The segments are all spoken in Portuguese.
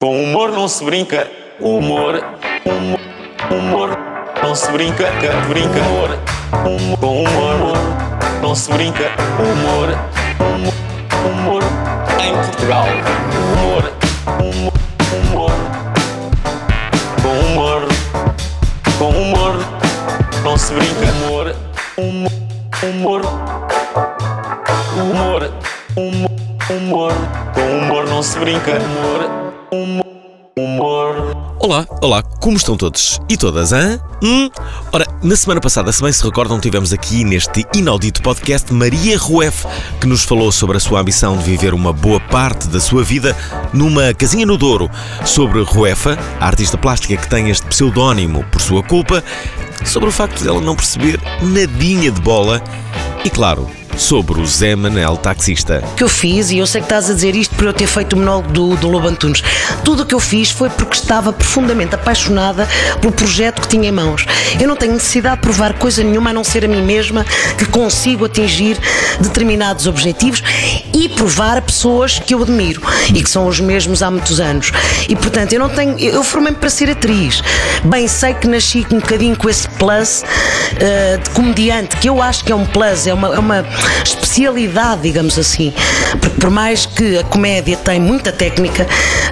Com humor não se brinca. Humor, humor, humor não se brinca, brinca. Humor, humor, com humor não se brinca. Humor, humor, humor em Portugal. Humor, humor, humor. Com humor, com humor não se brinca. Humor, humor, humor. Humor, humor, humor. Com humor não se brinca. Humor. Olá, olá, como estão todos e todas, hã? Hum? Ora, na semana passada, se bem se recordam, tivemos aqui neste inaudito podcast Maria Rueff, que nos falou sobre a sua ambição de viver uma boa parte da sua vida numa casinha no Douro, sobre Ruefa, a artista plástica que tem este pseudónimo por sua culpa, sobre o facto de ela não perceber nadinha de bola e, claro, sobre o Zé Manel taxista. que eu fiz, e eu sei que estás a dizer isto por eu ter feito o monólogo do, do Lobo Antunes, tudo o que eu fiz foi porque estava profundamente apaixonada pelo projeto que tinha em mãos. Eu não tenho necessidade de provar coisa nenhuma a não ser a mim mesma que consigo atingir determinados objetivos e provar a pessoas que eu admiro e que são os mesmos há muitos anos. E portanto, eu não tenho. Eu formei-me para ser atriz. Bem, sei que nasci um bocadinho com esse plus eh, de comediante, que eu acho que é um plus, é uma, é uma especialidade, digamos assim. Porque por mais que a comédia tem muita técnica,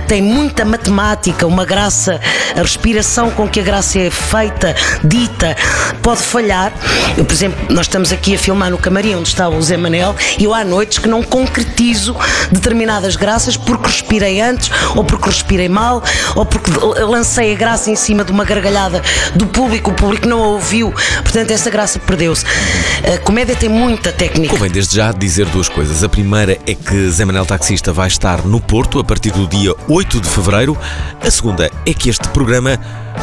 tem muita matemática, uma graça, a respiração com que a graça é feita, dita, pode falhar. Eu, por exemplo, nós estamos aqui a filmar no camarim onde está o Zé Manel e eu há noites que não concretizo determinadas graças porque respirei antes, ou porque respirei mal, ou porque lancei a graça em cima de uma gargalhada do público, o público não a ouviu, portanto essa graça perdeu-se. A comédia tem muita técnica. Convém desde já dizer duas coisas. A primeira é que Zé Manel Taxista vai estar no Porto a partir do dia 8 de fevereiro. A segunda é que este programa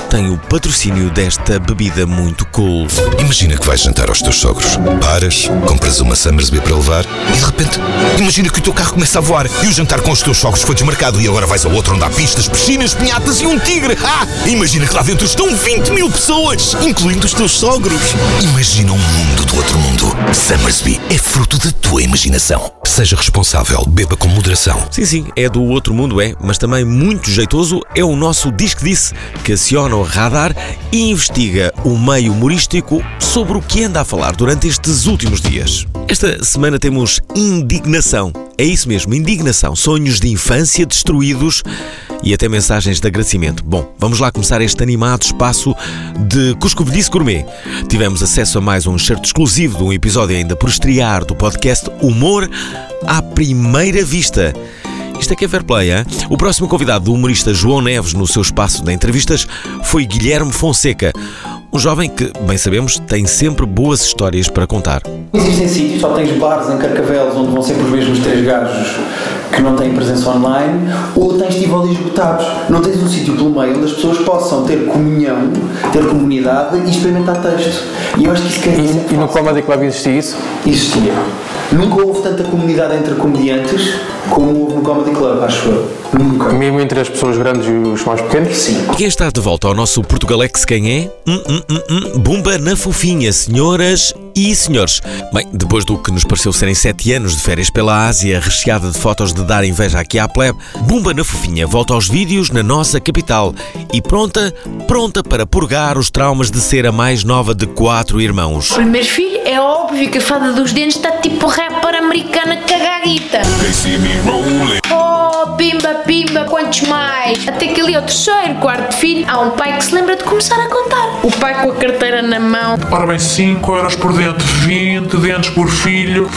tem o patrocínio desta bebida muito cool. Imagina que vais jantar aos teus sogros. Paras, compras uma Summersby para levar e de repente, imagina que o teu carro começa a voar e o jantar com os teus sogros foi desmarcado e agora vais a outro onde há pistas, piscinas, pinhatas e um tigre. Ah! Imagina que lá dentro estão 20 mil pessoas, incluindo os teus sogros. Imagina um mundo do outro mundo. Summersby é fruto da tua imaginação. Seja responsável, beba com moderação. Sim, sim, é do outro mundo, é, mas também muito jeitoso é o nosso Disque Disse, que aciona o radar e investiga o meio humorístico sobre o que anda a falar durante estes últimos dias. Esta semana temos indignação. É isso mesmo, indignação. Sonhos de infância destruídos e até mensagens de agradecimento. Bom, vamos lá começar este animado espaço de Cuscovelhice Gourmet. Tivemos acesso a mais um certo exclusivo de um episódio ainda por estrear do podcast Humor à Primeira Vista. Isto é que é fair play, hein? O próximo convidado do humorista João Neves no seu espaço de entrevistas foi Guilherme Fonseca, um jovem que, bem sabemos, tem sempre boas histórias para contar. Existem sítios, só tens bares em Carcavelos onde vão sempre os mesmos três gajos que não têm presença online, ou tens tivolis esgotados. Não tens um sítio pelo meio onde as pessoas possam ter comunhão, ter comunidade e experimentar texto. E eu acho que isso quer dizer. E, e no Comedy Club existia isso? Existia. Nunca houve tanta comunidade entre comediantes como houve no Comedy Club, acho eu. Nunca. Mesmo entre as pessoas grandes e os mais pequenos? Sim. E quem está de volta ao nosso Portugalex quem é? Hum, hum, hum, hum. Bumba na fofinha, senhoras e senhores. Bem, depois do que nos pareceu serem sete anos de férias pela Ásia, recheada de fotos de dar inveja aqui à plebe, Bumba na fofinha volta aos vídeos na nossa capital e pronta, pronta para purgar os traumas de ser a mais nova de quatro irmãos. Primeiro filho, é óbvio que a fada dos dentes está tipo rapper americana cagadita. Oh, pimba, pimba, quantos mais? Até que ali ao terceiro, quarto filho, há um pai que se lembra de começar a contar. O pai com a carteira na mão. Ora bem, 5 euros por dente, 20 dentes por filho.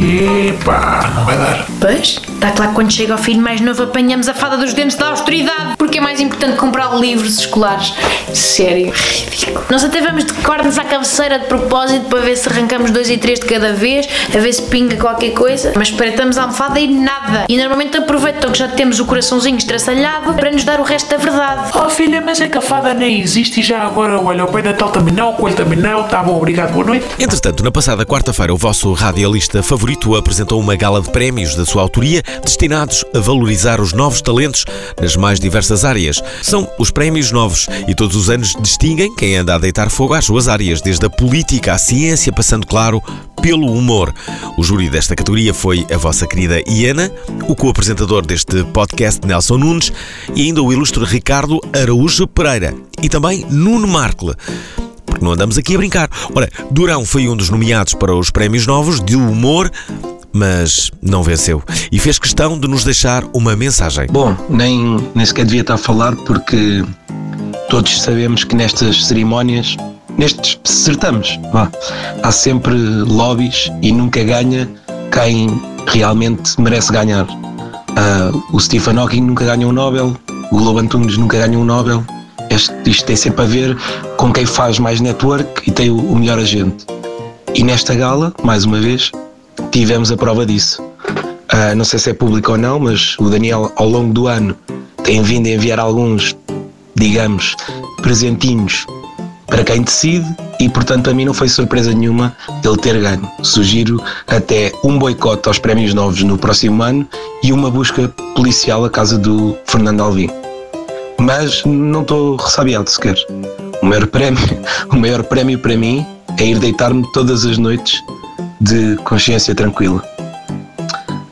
Epá, não vai dar. Pois, está claro que quando chega ao filho mais novo apanhamos a fada dos dentes da austeridade. Porque é mais importante comprar livros escolares. Sério, ridículo. Nós até vamos de cornos à cabeceira de propósito para ver se arrancamos dois e três de cada vez, a ver se pinga qualquer coisa. Mas espreitamos a almofada e nada. E normalmente aproveitam que já temos o coraçãozinho estraçalhado para nos dar o resto da verdade. Oh filha, mas é que a fada nem existe e já agora, olha, o Pai Natal também não, o Coelho também não, tá bom, obrigado, boa noite. Entretanto, na passada quarta-feira, o vosso radialista favorito apresentou uma gala de prémios da sua autoria destinados a valorizar os novos talentos nas mais diversas áreas. São os prémios novos e todos os anos distinguem quem anda a deitar fogo às suas áreas, desde a política à ciência, passando, claro, pelo humor. O júri desta categoria foi a vossa querida Iana, o co-apresentador deste podcast Nelson Nunes e ainda o ilustre Ricardo Araújo Pereira e também Nuno Markle porque não andamos aqui a brincar. Ora, Durão foi um dos nomeados para os prémios novos de humor, mas não venceu e fez questão de nos deixar uma mensagem. Bom, nem, nem sequer devia estar a falar porque todos sabemos que nestas cerimónias, nestes certames, vá, há sempre lobbies e nunca ganha quem realmente merece ganhar. Ah, o Stephen Hawking nunca ganhou um Nobel, o Globo Antunes nunca ganhou um Nobel. Este, isto tem sempre a ver com quem faz mais network e tem o, o melhor agente. E nesta gala, mais uma vez, tivemos a prova disso. Ah, não sei se é público ou não, mas o Daniel, ao longo do ano, tem vindo a enviar alguns, digamos, presentinhos para quem decide e, portanto, para mim não foi surpresa nenhuma ele ter ganho. Sugiro até um boicote aos prémios novos no próximo ano e uma busca policial à casa do Fernando Alvim. Mas não estou ressabiado sequer. O maior prémio, o maior prémio para mim é ir deitar-me todas as noites de consciência tranquila.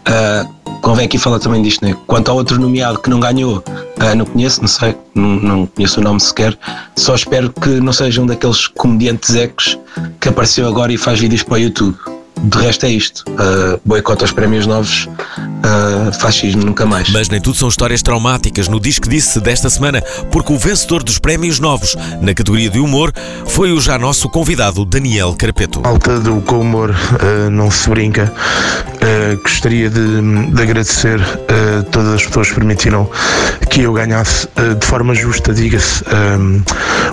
Ah, convém aqui falar também disto, né? Quanto ao outro nomeado que não ganhou, ah, não conheço, não sei, não, não conheço o nome sequer. Só espero que não seja um daqueles comediantes ecos que apareceu agora e faz vídeos para o YouTube. De resto é isto. Uh, boicote aos prémios novos, uh, fascismo nunca mais. Mas nem tudo são histórias traumáticas no Disque Disse desta semana, porque o vencedor dos prémios novos na categoria de humor foi o já nosso convidado Daniel Carapeto. Alta do com humor uh, não se brinca. Uh, gostaria de, de agradecer a todas as pessoas que permitiram que eu ganhasse uh, de forma justa, diga-se, um,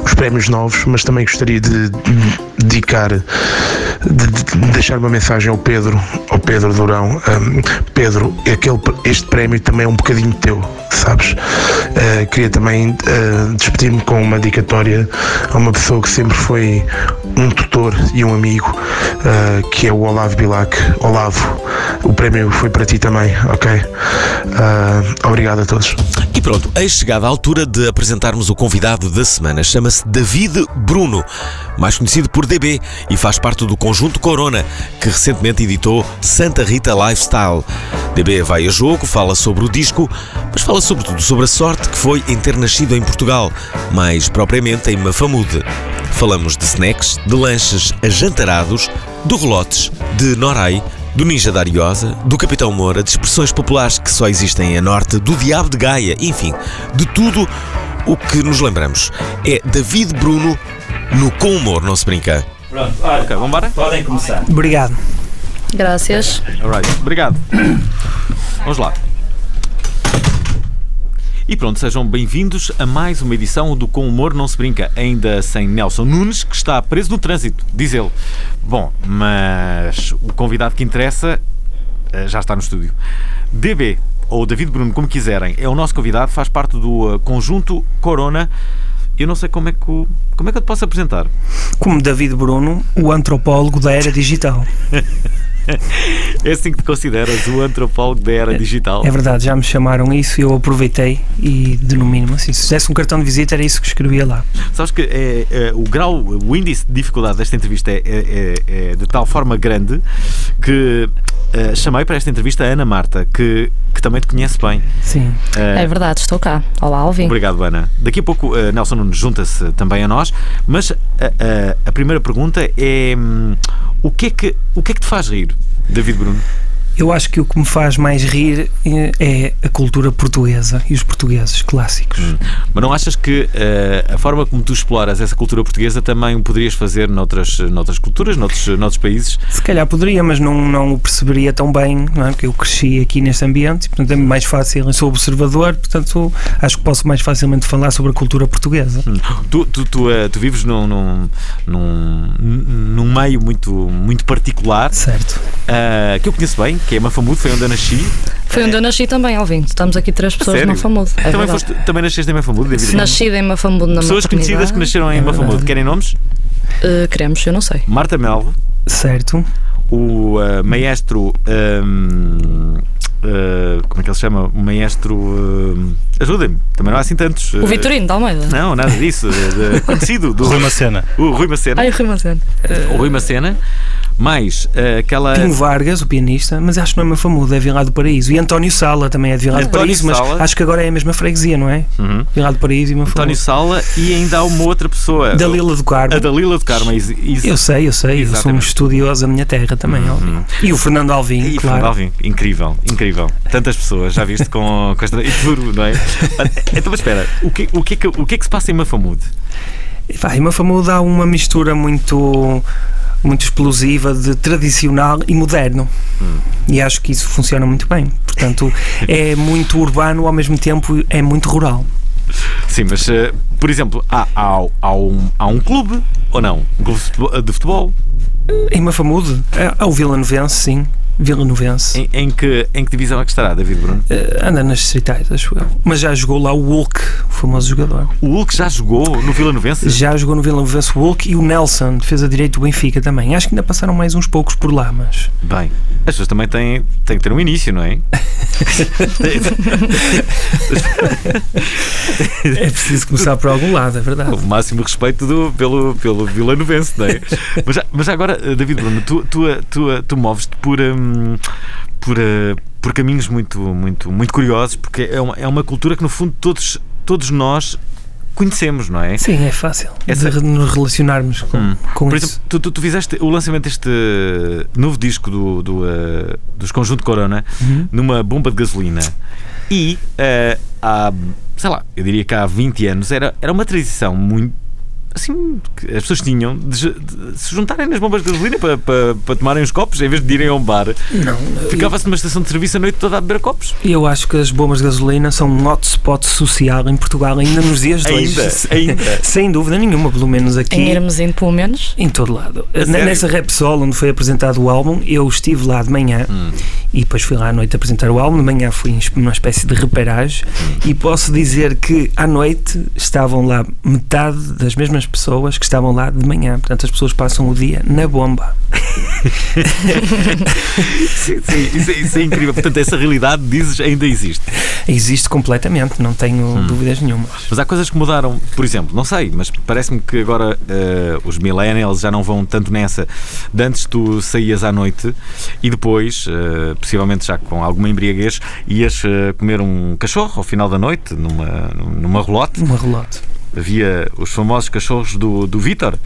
os prémios novos, mas também gostaria de, de dedicar, de, de deixar uma mensagem ao Pedro, ao Pedro Durão. Um, Pedro, aquele, este prémio também é um bocadinho teu, sabes? Uh, queria também uh, despedir-me com uma dedicatória a uma pessoa que sempre foi um tutor e um amigo, uh, que é o Olavo Bilac. Olavo, o prémio foi para ti também, ok? obrigado a todos. E pronto, eis chegada a altura de apresentarmos o convidado da semana. Chama-se David Bruno, mais conhecido por DB, e faz parte do conjunto Corona, que recentemente editou Santa Rita Lifestyle. DB vai a jogo, fala sobre o disco, mas fala sobretudo sobre a sorte que foi em ter nascido em Portugal, mais propriamente em Mafamude. Falamos de snacks, de lanches ajantarados, de relotes, de Norai, do Ninja da Ariosa, do Capitão Moura, de expressões populares que só existem a norte, do Diabo de Gaia, enfim, de tudo o que nos lembramos. É David Bruno no Com Humor, não se brinca. Pronto, olha, Ok, vamos embora? podem começar. Obrigado. Graças. Alright, obrigado. Vamos lá. E pronto, sejam bem-vindos a mais uma edição do Com Humor Não Se Brinca, ainda sem Nelson Nunes, que está preso no trânsito, diz ele. Bom, mas o convidado que interessa eh, já está no estúdio. DB, ou David Bruno, como quiserem, é o nosso convidado, faz parte do eh, conjunto Corona. Eu não sei como é que, como é que eu te posso apresentar. Como David Bruno, o antropólogo da era digital. É assim que te consideras o antropólogo da era digital? É verdade, já me chamaram isso e eu aproveitei e denomino-me assim. Se fizesse um cartão de visita, era isso que escrevia lá. Sabes que é, é, o grau, o índice de dificuldade desta entrevista é, é- é- é de tal forma grande que eh, chamei para esta entrevista a Ana Marta, que, que também te conhece bem. Sim. Eh, É verdade, estou cá. Olá, Alvin. Obrigado, Ana. Daqui a pouco eh, Nelson Nunes junta-se também a nós, mas a, a- a primeira pergunta é hum, o que é que, o que é que te faz rir, David Bruno? Eu acho que o que me faz mais rir eh, é a cultura portuguesa e os portugueses clássicos. Mas não achas que eh, a forma como tu exploras essa cultura portuguesa também o poderias fazer noutras, noutras culturas, noutros, noutros países? Se calhar poderia, mas não, não o perceberia tão bem, não é? porque eu cresci aqui neste ambiente, e, portanto é mais fácil, eu sou observador, portanto acho que posso mais facilmente falar sobre a cultura portuguesa. Tu, tu, tu, eh, tu vives num, num, num, num meio muito, muito particular Certo. eh, que eu conheço bem, que é Mafamudo, foi onde eu nasci. Foi onde eu nasci também, Alvin. Estamos aqui três pessoas sério? no Mafamudo. É também, verdade. foste, também nasceste em Mafamudo, David? Nascida em Mafamudo na Pessoas conhecidas que nasceram em É Mafamudo. Querem nomes? Uh, queremos, eu não sei. Marta Melvo, Certo. o eh, maestro ehm, eh, como é que ele se chama? O maestro. eh, Ajudem-me, também não há assim tantos. O eh, Vitorino de Almeida. Não, nada disso. de- de- conhecido. Do, Rui Macena. O Rui Macena. Ai, o Rui Macena. O Rui Macena. Mais eh, aquela. Pinho Vargas, o pianista, mas acho que não é meu famoso, é Vila do Paraíso. E António Sala também é de Vila do Paraíso, mas Sala. acho que agora é a mesma freguesia, não é? Uhum. Vila do Paraíso e meu António Sala e ainda há uma outra pessoa. Dalila do Carmo. A Dalila do Carmo. is- is- Eu sei, eu sei, eu sou um Exatamente. estudioso da minha terra também, óbvio. E o Fernando Alvim, E claro. Fernando Alvim, incrível, incrível. Tantas pessoas, já viste com, com esta. E duro, não é? Então, mas espera, o que, o, que é que, o que é que se passa em Mafamude? Vai, Mafamudo há uma mistura muito muito explosiva de tradicional e moderno. E acho que isso funciona muito bem. Portanto, é muito urbano, ao mesmo tempo é muito rural. Sim, mas, eh, por exemplo, há, há, há, um, há um clube ou não? Um clube de futebol? Em Mafamude, há o Vila Novense, sim. Vila Novense. Em, em que, em que divisão é que estará, David Bruno? Eh, anda nas distritais, acho eu. Mas já jogou lá o Hulk, o famoso jogador. O Hulk já jogou no Vila Novense? Já jogou no Vila Novense o Hulk e o Nelson, defesa direito do Benfica também. Acho que ainda passaram mais uns poucos por lá, mas. Bem, as pessoas também têm, têm que ter um início, não é? É preciso começar por algum lado, é verdade. O máximo respeito do, pelo, pelo Vila Novense, não é? mas, mas agora, eh, David Bruno, tu, tu, tu, tu moves-te por, hum, por, eh, por caminhos muito, muito, muito curiosos, porque é uma, é uma cultura que, no fundo, todos, todos nós conhecemos, não é? Sim, é fácil Essa- de nos relacionarmos com, Hum. com Por isso. exemplo, tu, tu, tu fizeste o lançamento deste novo disco do, do, eh, dos Conjunto Corona Uhum. numa bomba de gasolina e eh, há, sei lá, eu diria que há 20 anos era, era uma tradição muito. Assim, as pessoas tinham de, de se juntarem nas bombas de gasolina para, para, para tomarem os copos em vez de irem a um bar. Ficava-se numa estação de serviço a noite toda a beber copos. Eu acho que as bombas de gasolina são um hotspot social em Portugal ainda nos dias de hoje. Ainda, ainda. Sem dúvida nenhuma, pelo menos aqui. Em Hermesinde, pelo menos. Em todo lado. Sério? Nessa Repsol, onde foi apresentado o álbum, eu estive lá de manhã Hum. e depois fui lá à noite apresentar o álbum. De manhã fui numa espécie de reparagem Hum. e posso dizer que à noite estavam lá metade das mesmas pessoas que estavam lá de manhã. Portanto, as pessoas passam o dia na bomba. Sim, sim, isso, é- isso é incrível. Portanto, essa realidade, dizes, ainda existe. Existe completamente, não tenho Hum. dúvidas nenhuma. Mas há coisas que mudaram, por exemplo, não sei, mas parece-me que agora eh, os millennials já não vão tanto nessa. De antes tu saías à noite e depois, eh, possivelmente já com alguma embriaguez, ias eh, comer um cachorro ao final da noite, numa, numa relote. Uma relote. Havia os famosos cachorros do, do Vítor,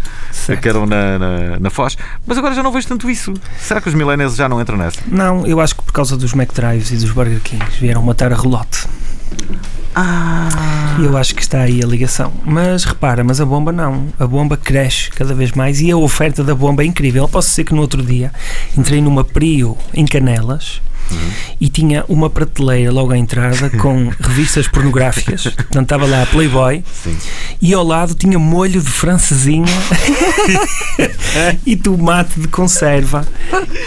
que eram na, na, na Foz. Mas agora já não vejo tanto isso. Será que os millennials já não entram nessa? Não, eu acho que por causa dos McDrives e dos Burger Kings vieram matar a relote. Ah. E eu acho que está aí a ligação. Mas repara, mas a bomba não. A bomba cresce cada vez mais e a oferta da bomba é incrível. Posso dizer que no outro dia entrei numa Prio em Canelas e tinha uma prateleira logo à entrada com revistas pornográficas. Portanto, estava lá a Playboy e ao lado tinha molho de francesinha e tomate de conserva.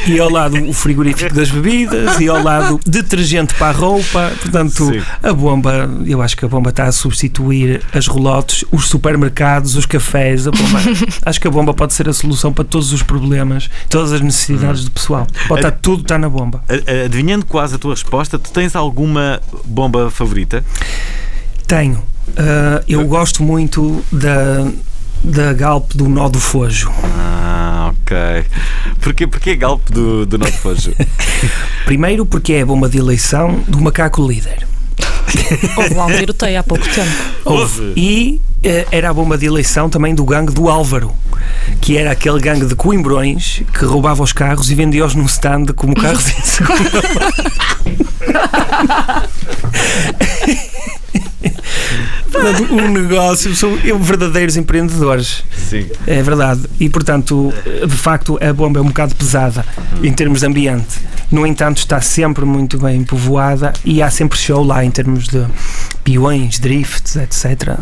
E ao lado o frigorífico das bebidas e ao lado detergente para a roupa. Portanto, Sim. a bomba, eu acho que a bomba está a substituir as relotes, os supermercados, os cafés. A bomba. acho que a bomba pode ser a solução para todos os problemas, todas as necessidades do pessoal. Pode estar, tudo está na bomba. A- a- Adivinhando quase a tua resposta, tu tens alguma bomba favorita? Tenho. Ah, eu gosto muito da, da Galp do Nó do Fojo. Ah, ok. Porquê, porquê Galp do, do Norte Fojo? Primeiro porque é a bomba de eleição do macaco líder. Houve lá um tiroteio há pouco tempo. Houve. E eh, era a bomba de eleição também do gangue do Álvaro, que era aquele gangue de Coimbrões que roubava os carros e vendia-os num stand como carros em segunda Portanto, um negócio, são verdadeiros empreendedores. Sim. É verdade. E, portanto, de facto, a bomba é um bocado pesada em termos de ambiente. No entanto, está sempre muito bem povoada e há sempre show lá em termos de peões, drifts, etc.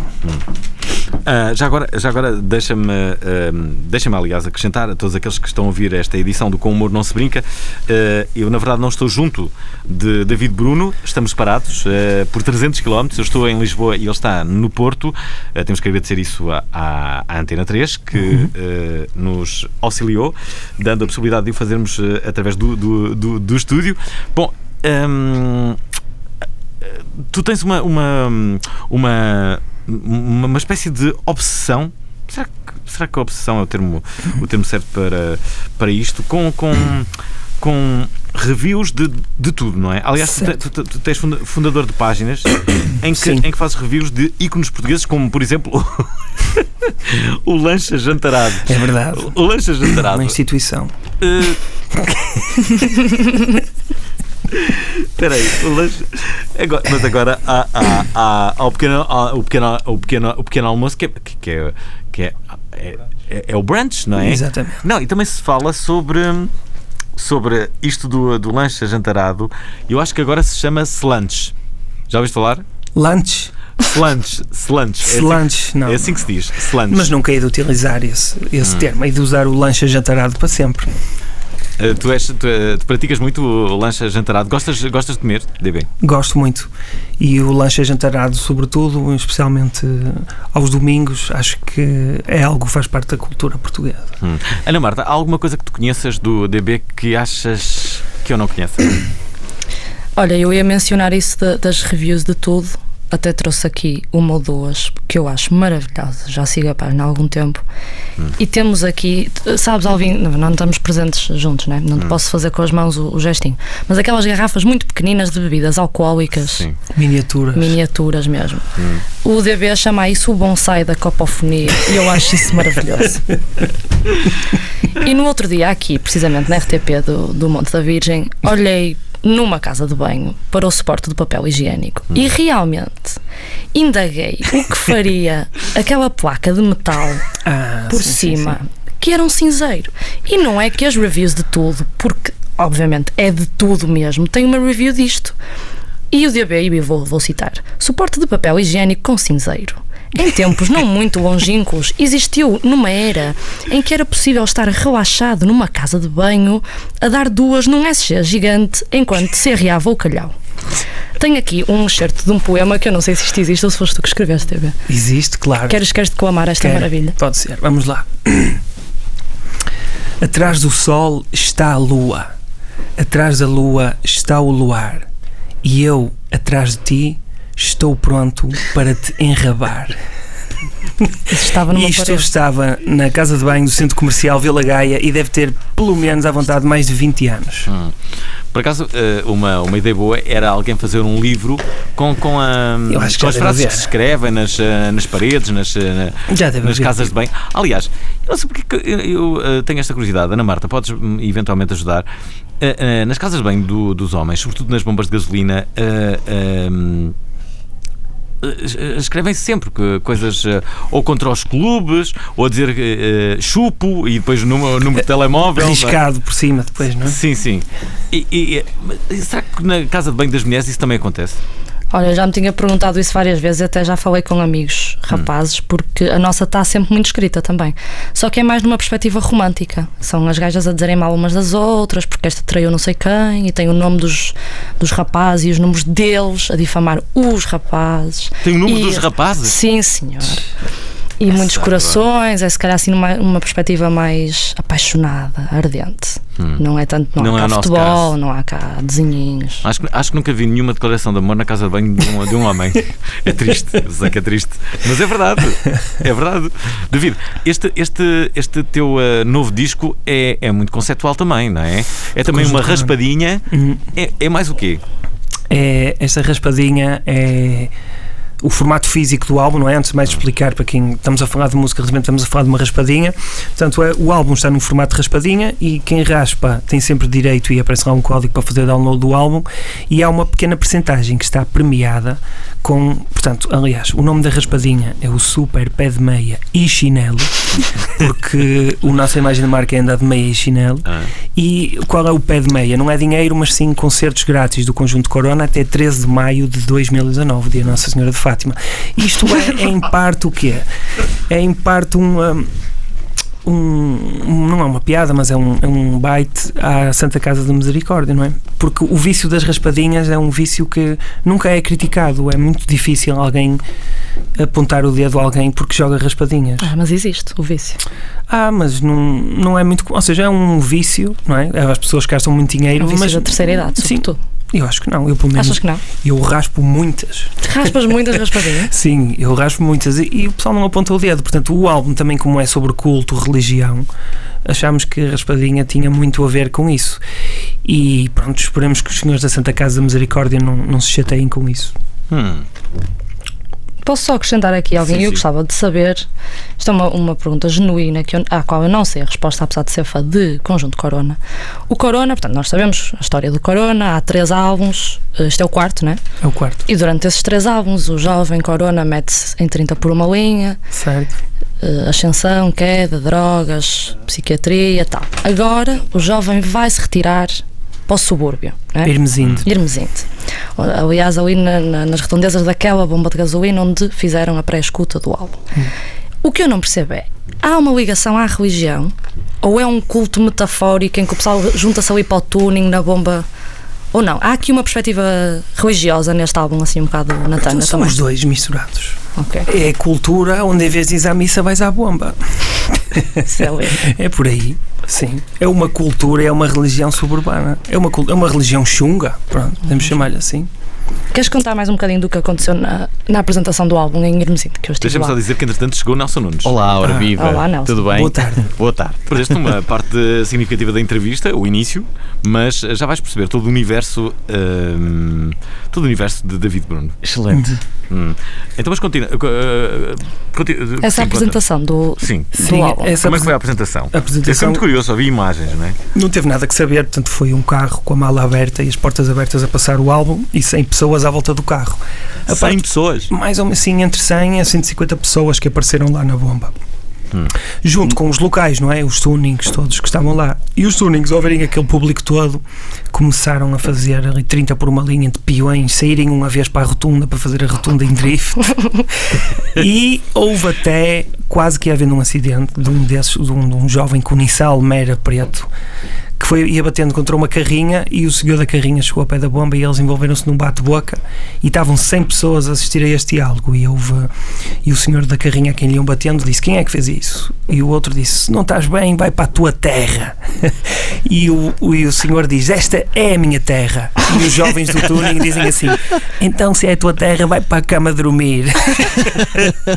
Ah, já agora, já agora deixa-me, ahm, deixa-me, aliás, acrescentar a todos aqueles que estão a ouvir esta edição do Com Humor Não Se Brinca. ah, eu, na verdade, não estou junto de David Bruno, estamos separados ah, por 300 km. Eu estou em Lisboa e ele está no Porto. Temos que agradecer isso à, à, à Antena 3, que Uhum. nos auxiliou, dando a possibilidade de o fazermos através do, do, do, do estúdio. Bom, hum, tu tens uma, uma, uma, uma, uma espécie de obsessão. Será que, será que a obsessão é o termo, o termo certo para, para isto? Com, com, com reviews de, de tudo, não é? Aliás, tu, tu, tu- tens funda- fundador de páginas em que, em que fazes reviews de ícones portugueses, como por exemplo o Lancha Jantarado. É verdade. O Lancha Jantarado. Uma instituição. Espera aí, o lanche. Agora, mas agora há, há, há, há o, pequeno, há o, pequeno, o, pequeno, o pequeno almoço que é, que é, que é, é, é- é o brunch, não é? Exatamente. Não, e também se fala sobre, sobre isto do, do lanche ajantarado. Eu acho que agora se chama slunch. Já ouviste falar? Lunch? Slunch. Slunch. É Slunch, assim, não. É assim que se diz. Slunch. Mas nunca hei de utilizar esse, esse Hum. termo, hei de usar o lanche ajantarado para sempre. Uh, tu, és, tu, uh, tu praticas muito o lanche ajantarado. Gostas, gostas de comer, DB? Gosto muito. E o lanche ajantarado, sobretudo, especialmente eh, aos domingos, acho que é algo que faz parte da cultura portuguesa. Hum. Ana Marta, há alguma coisa que tu conheças do DB que achas que eu não conheço? Olha, eu ia mencionar isso da- das reviews de tudo. Até trouxe aqui uma ou duas que eu acho maravilhosas. Já sigo a página há algum tempo. E temos aqui, sabes, Alvin, não, não estamos presentes juntos, né? não te Hum. posso fazer com as mãos o, o gestinho. Mas aquelas garrafas muito pequeninas de bebidas alcoólicas, Miniaturas. miniaturas mesmo. O DB chama isso o bonsai da copofonia e eu acho isso maravilhoso. E no outro dia, aqui, precisamente na RTP do, do Monte da Virgem, olhei numa casa de banho para o suporte do papel higiênico e realmente indaguei o que faria aquela placa de metal Ah, por sim, sim, cima, que era um cinzeiro. E não é que as reviews de tudo, porque obviamente é de tudo mesmo, tem uma review disto. E o DB, e vou, vou citar, suporte de papel higiênico com cinzeiro. Em tempos não muito longínquos, existiu numa era em que era possível estar relaxado numa casa de banho a dar duas num SG gigante enquanto se arriava o calhau. Tenho aqui um excerto de um poema que eu não sei se isto existe ou se foste tu que escreveste, TV. Existe, claro. Queres, queres declamar esta Quero. maravilha? Pode ser, vamos lá. Atrás do sol está a lua, atrás da lua está o luar, e eu, atrás de ti, estou pronto para te enrabar. Estava numa Isto parede. estava na casa de banho do centro comercial Vila Gaia e deve ter, pelo menos, à vontade, mais de 20 anos. Hum. Por acaso, eh, uma, uma ideia boa era alguém fazer um livro com, com, a, com as frases que se escrevem nas, eh, nas paredes, nas, eh, nas casas de banho. Aliás, eu não sei porque que eu, eu, tenho esta curiosidade. Ana Marta, podes hum, eventualmente ajudar. Nas casas de banho do- dos homens, sobretudo nas bombas de gasolina, escrevem sempre que coisas eh, ou contra os clubes ou a dizer eh, chupo e depois o número, número de telemóvel. é? Arriscado por cima depois, não é? Sim, sim. E, e- será que na casa de banho das mulheres isso também acontece? Olha, já me tinha perguntado isso várias vezes, até já falei com amigos rapazes, porque a nossa está sempre muito escrita também. Só que é mais numa perspectiva romântica. São as gajas a dizerem mal umas das outras, porque esta traiu não sei quem, e tem o nome dos, dos rapazes e os números deles, a difamar os rapazes. Tem o número E- dos rapazes? Sim, senhor. E muitos corações, é se calhar assim numa, numa perspectiva mais apaixonada, ardente. Hum. Não é tanto, não, Não há é cá futebol, caso. não há cá desenhinhos. Acho que, acho que nunca vi nenhuma declaração de amor na casa de banho de um, de um homem. É triste, eu sei que é triste. Mas é verdade, é verdade. David, este, este, este teu eh, novo disco é, é muito conceptual também, não é? É também uma raspadinha. Uhum. É, é mais o quê? é, esta raspadinha é o formato físico do álbum, não é? Antes de mais explicar para quem estamos a falar de música, realmente estamos a falar de uma raspadinha. Portanto, é, o álbum está num formato de raspadinha e quem raspa tem sempre direito e aparece lá um código para fazer download do álbum e há uma pequena percentagem que está premiada com, portanto, aliás, o nome da raspadinha é o Super Pé de Meia e Chinelo, porque a nossa imagem de marca é andar de meia e chinelo. E qual é o pé de meia? Não é dinheiro, mas sim concertos grátis do Conjunto Corona até 13 de maio de 2019, dia Nossa Senhora de Fátima. Isto é, é em parte o quê? É em parte um. um, um- não é uma piada, mas é um, é um bite à Santa Casa da Misericórdia, não é? Porque o vício das raspadinhas é um vício que nunca é criticado. É muito difícil alguém apontar o dedo a alguém porque joga raspadinhas. Ah, mas existe o vício. Ah, mas não, não é muito. Ou seja, é um vício, não é? As pessoas gastam muito dinheiro. É um vício mas, da terceira idade, sim, sobretudo. Eu acho que não. Eu, pelo menos, Achas que não? Eu raspo muitas. Raspas muitas raspadinhas? Sim, eu raspo muitas. E, e o pessoal não aponta o dedo. Portanto, o álbum também, como é sobre culto, religião, achámos que a raspadinha tinha muito a ver com isso. E pronto, esperemos que os senhores da Santa Casa da Misericórdia não, não se chateiem com isso. Hum. Posso só acrescentar aqui alguém? Sim, eu sim. gostava de saber. Isto é uma, uma pergunta genuína que eu, à qual eu não sei a resposta, apesar de ser fã de Conjunto Corona. O Corona, portanto, nós sabemos a história do Corona, há três álbuns, este é o quarto, né? É o quarto. E durante esses três álbuns, o jovem Corona mete-se em 30 por uma linha, Certo. eh, ascensão, queda, drogas, psiquiatria tal. Agora, o jovem vai se retirar para o subúrbio. Né? Irmesinde. Irmesinde. Aliás, ali na- na- nas redondezas daquela bomba de gasolina onde fizeram a pré-escuta do álbum. O que eu não percebo é, há uma ligação à religião ou é um culto metafórico em que o pessoal junta-se ali para o tuning na bomba ou não? Há aqui uma perspectiva religiosa neste álbum, assim um bocado na tanga Então, são também. os dois misturados. Ok. É cultura onde em vez de ir à missa vais à bomba. é por aí, sim. É uma cultura, é uma religião suburbana. É uma, é uma religião chunga, pronto, podemos chamar-lhe assim. Queres contar mais um bocadinho do que aconteceu na, na apresentação do álbum em Irmesinde, que eu estive Deixa-me lá. só dizer que entretanto chegou Nelson Nunes. Olá, ora Ah, viva. Olá, Nelson. Tudo bem? Boa tarde. Boa tarde. Perdeste uma parte significativa da entrevista, o início, mas já vais perceber todo o universo, hum, todo o universo de David Bruno. Excelente. Hum. Então, mas continua. uh, uh, conti- Essa sim, apresentação do. Sim. do Sim, álbum. essa Como é que foi a apresen- apresentação? a apresentação- Eu fiquei muito curioso, vi imagens, não é? Não teve nada que saber, portanto foi um carro com a mala aberta e as portas abertas a passar o álbum e 100 pessoas à volta do carro. A 100 parte- pessoas. mais ou menos assim, entre 100 a 150 pessoas que apareceram lá na bomba. Junto com os locais, não é? Os tunings todos que estavam lá. E os tunings, ao verem aquele público todo, começaram a fazer ali 30 por uma linha de peões, saírem uma vez para a rotunda para fazer a rotunda em drift. e houve até quase que havendo um acidente de um desses, de um, de um jovem com Nissal Mera preto que foi, ia batendo contra uma carrinha e o senhor da carrinha chegou ao pé da bomba e eles envolveram-se num bate-boca e estavam 100 pessoas a assistir a este diálogo. E houve e o senhor da carrinha a quem lhe iam batendo disse quem é que fez isso? E o outro disse se não estás bem vai para a tua terra. E o, o, e o senhor diz esta é a minha terra. E os jovens do tuning dizem assim então se é a tua terra vai para a cama dormir.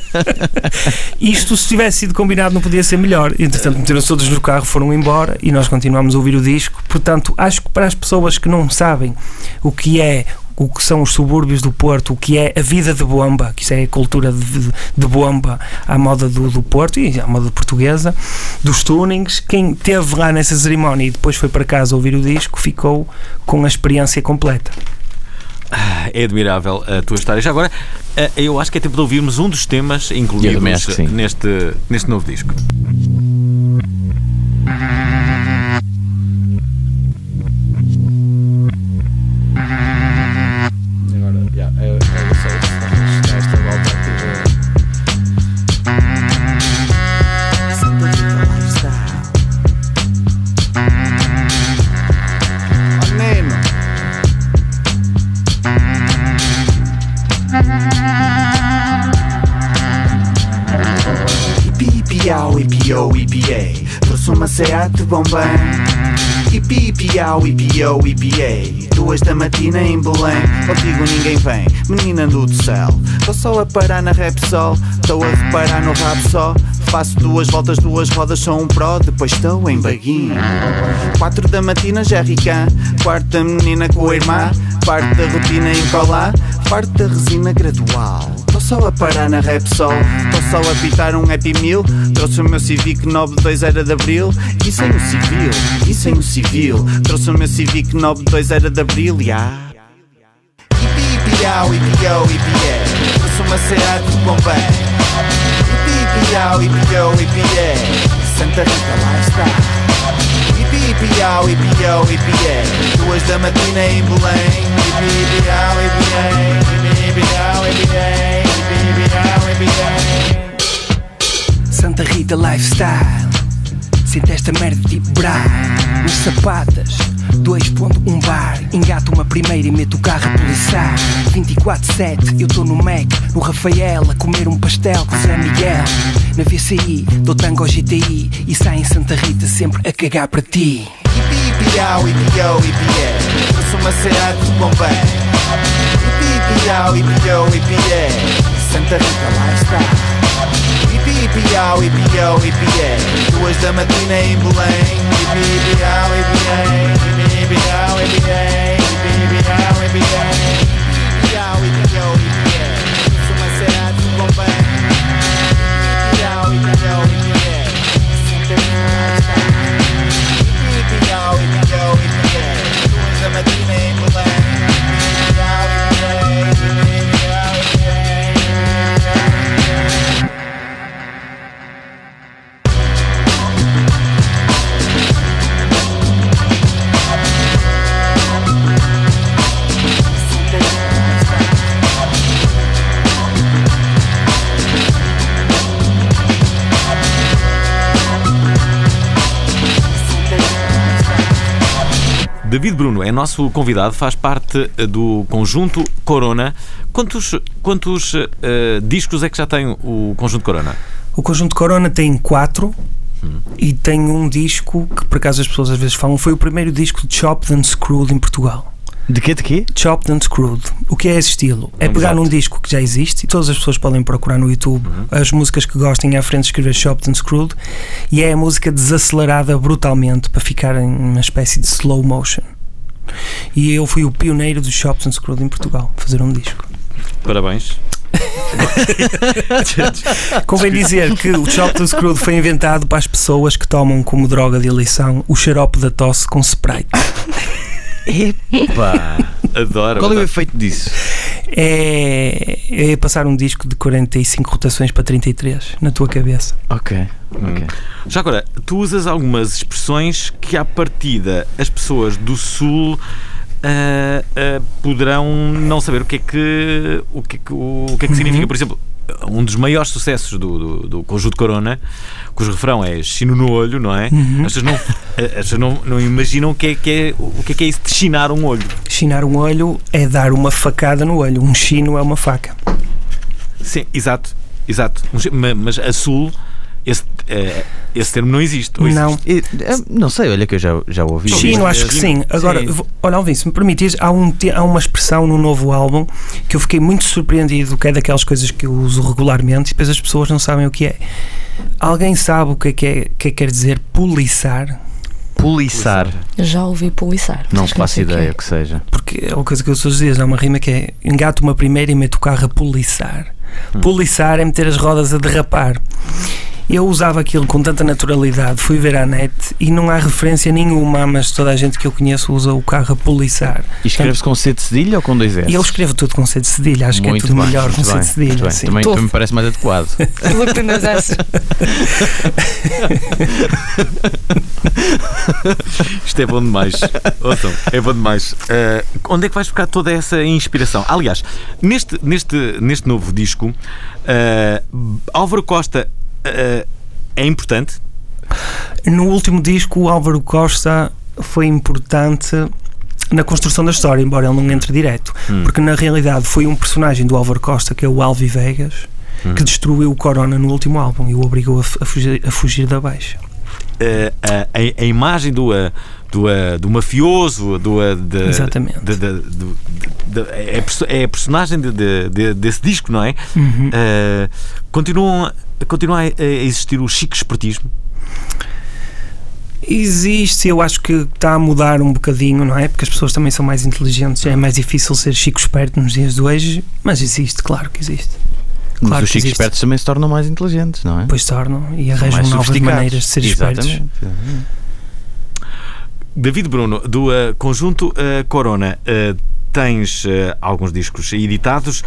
Isto se tivesse sido combinado não podia ser melhor. Entretanto meteram-se todos no carro foram embora e nós continuamos a ouvir o disco portanto acho que para as pessoas que não sabem o que é o que são os subúrbios do Porto, o que é a vida de bomba, que isso é a cultura de, de bomba à moda do, do Porto e à moda portuguesa, dos tunings. Quem teve lá nessa cerimónia e depois foi para casa ouvir o disco ficou com a experiência completa. É admirável a tua história. Já agora, eh, eu acho que é tempo de ouvirmos um dos temas incluídos neste, neste novo disco. Ipiou, ipiei Trouxe uma Seat Bombém Ipi-ipiau, ipiou, ipiei Duas da matina em Belém. Contigo ninguém vem, menina do céu. Estou só a parar na Repsol Estou a reparar no rabo só. Faço duas voltas, duas rodas, sou um pró Depois estou em baguinho Quatro da matina, jerrycan Quarta menina com a irmã. Parte da rotina em colar Parte da resina gradual Estou só a parar na Repsol Estou só a pitar um Happy Meal. Trouxe o meu Civic 92 era de Abril. E sem o civil, e sem o civil. Trouxe o meu Civic 92 era de Abril, ya. Ipi-ipiau, ipiou, ipié Trouxe uma Seat de Bombay Ipi-ipiau, ipiou, ipié Santa Rita Lifestyle Ipi-ipiau, ipiou, ipié Duas da matina em Belém. Ipi-ipiau, ipié Ipi-ipiau, ipié Santa Rita Lifestyle. Sente esta merda tipo bra Nas sapatas 2.1 bar. Engato uma primeira e meto o carro a policiar. 24-7 Eu tô no Mac No Rafael A comer um pastel com Zé Miguel. Na VCI Dou tango ao GTI E sai em Santa Rita sempre a cagar para ti. Ipi-piau, ipi-yo, ipi-é. Sou uma Seat de Bombay Ipi-piau, ipi-yo, ipi-é Santa Rita Lifestyle Ipi-piau, ipi-yo, ipi-é Duas da matina em Belém Ipi-piau, ipi-é Ipi-piau, ipi-é Ipi-piau, ipi-é Ipi-piau, David Bruno é nosso convidado, faz parte eh, do conjunto Corona. Quantos, quantos eh, discos é que já tem o conjunto Corona? O conjunto Corona tem quatro e tem um disco que por acaso as pessoas às vezes falam, foi o primeiro disco de Chopped and Screwed em Portugal. De quê? De quê? Chopped and Screwed. O que é esse estilo? É Vamos pegar lá. num disco que já existe e todas as pessoas podem procurar no YouTube as músicas que gostem à frente escrever Chopped and Screwed e é a música desacelerada brutalmente para ficar em uma espécie de slow motion. E eu fui o pioneiro do Chopped and Screwed em Portugal, fazer um disco. Parabéns. Convém dizer que o Chopped and Screwed foi inventado para as pessoas que tomam como droga de eleição o xarope da tosse com Sprite. Epá. Adoro. Qual é o efeito disso? É, é passar um disco de 45 rotações para 33 na tua cabeça. Ok. Hum. Já agora, tu usas algumas expressões que à partida as pessoas do Sul ah, ah, poderão não saber o que é que, o que, é que, o, que, é que significa. Por exemplo, um dos maiores sucessos do, do, do conjunto Corona, cujo refrão é chino no olho, não é? Uhum. As pessoas, não, as pessoas não, não imaginam o que, é, que é, o que é que é isso de chinar um olho. Chinar um olho é dar uma facada no olho. Um chino é uma faca. Sim, exato, exato. Mas a Sul, esse, eh, esse termo não existe. ou Não. existe? Não sei, olha que eu já, já ouvi. Chino, acho que sim. Agora, vou- olha, Alvin, se me permitires, há, um, há uma expressão no novo álbum que eu fiquei muito surpreendido, que é daquelas coisas que eu uso regularmente e depois as pessoas não sabem o que é. Alguém sabe o que é que, é, que é que quer dizer poliçar? Poliçar. Já ouvi poliçar. Não faço que ideia é. o que seja. Porque é uma coisa que eu sou dias, há uma rima que é engato uma primeira e meto o carro a poliçar. Poliçar é meter as rodas a derrapar. Eu usava aquilo com tanta naturalidade, fui ver à net e não há referência nenhuma, mas toda a gente que eu conheço usa o carro a poliçar. E escreve-se com C de cedilha ou com dois S? E eu escrevo tudo com C de cedilha, acho Muito que é tudo bem, melhor com muito C de cedilha. muito bem. sim. Também, também me parece mais adequado. Tudo que nos achas. Isto é bom demais. Ouçam, é bom demais. Eh, onde é que vais buscar toda essa inspiração? Aliás, neste, neste, neste novo disco, eh, Álvaro Costa eh, é importante. No último disco, o Álvaro Costa foi importante na construção da história, embora ele não entre direto. Hum. Porque na realidade foi um personagem do Álvaro Costa, que é o Alvi Vegas, Hum. que destruiu o Corona no último álbum e o obrigou a, fugir, a fugir da baixa. Eh, a, a- imagem do, do, do mafioso, do, de, Exatamente. de- de- de- é, a perso- é a personagem de- de- de- desse disco, não é? Uhum. Continuam, continua a existir o chico espertismo. Existe, eu acho que está a mudar um bocadinho, não é? Porque as pessoas também são mais inteligentes, é mais difícil ser chico esperto nos dias de hoje, mas existe, claro que existe. Mas Claro os que chicos espertos também se tornam mais inteligentes, não é? Pois tornam e São arranjam mais novas maneiras de ser espertos. Exatamente. David Bruno, do eh, conjunto eh, Corona, eh, tens alguns discos editados.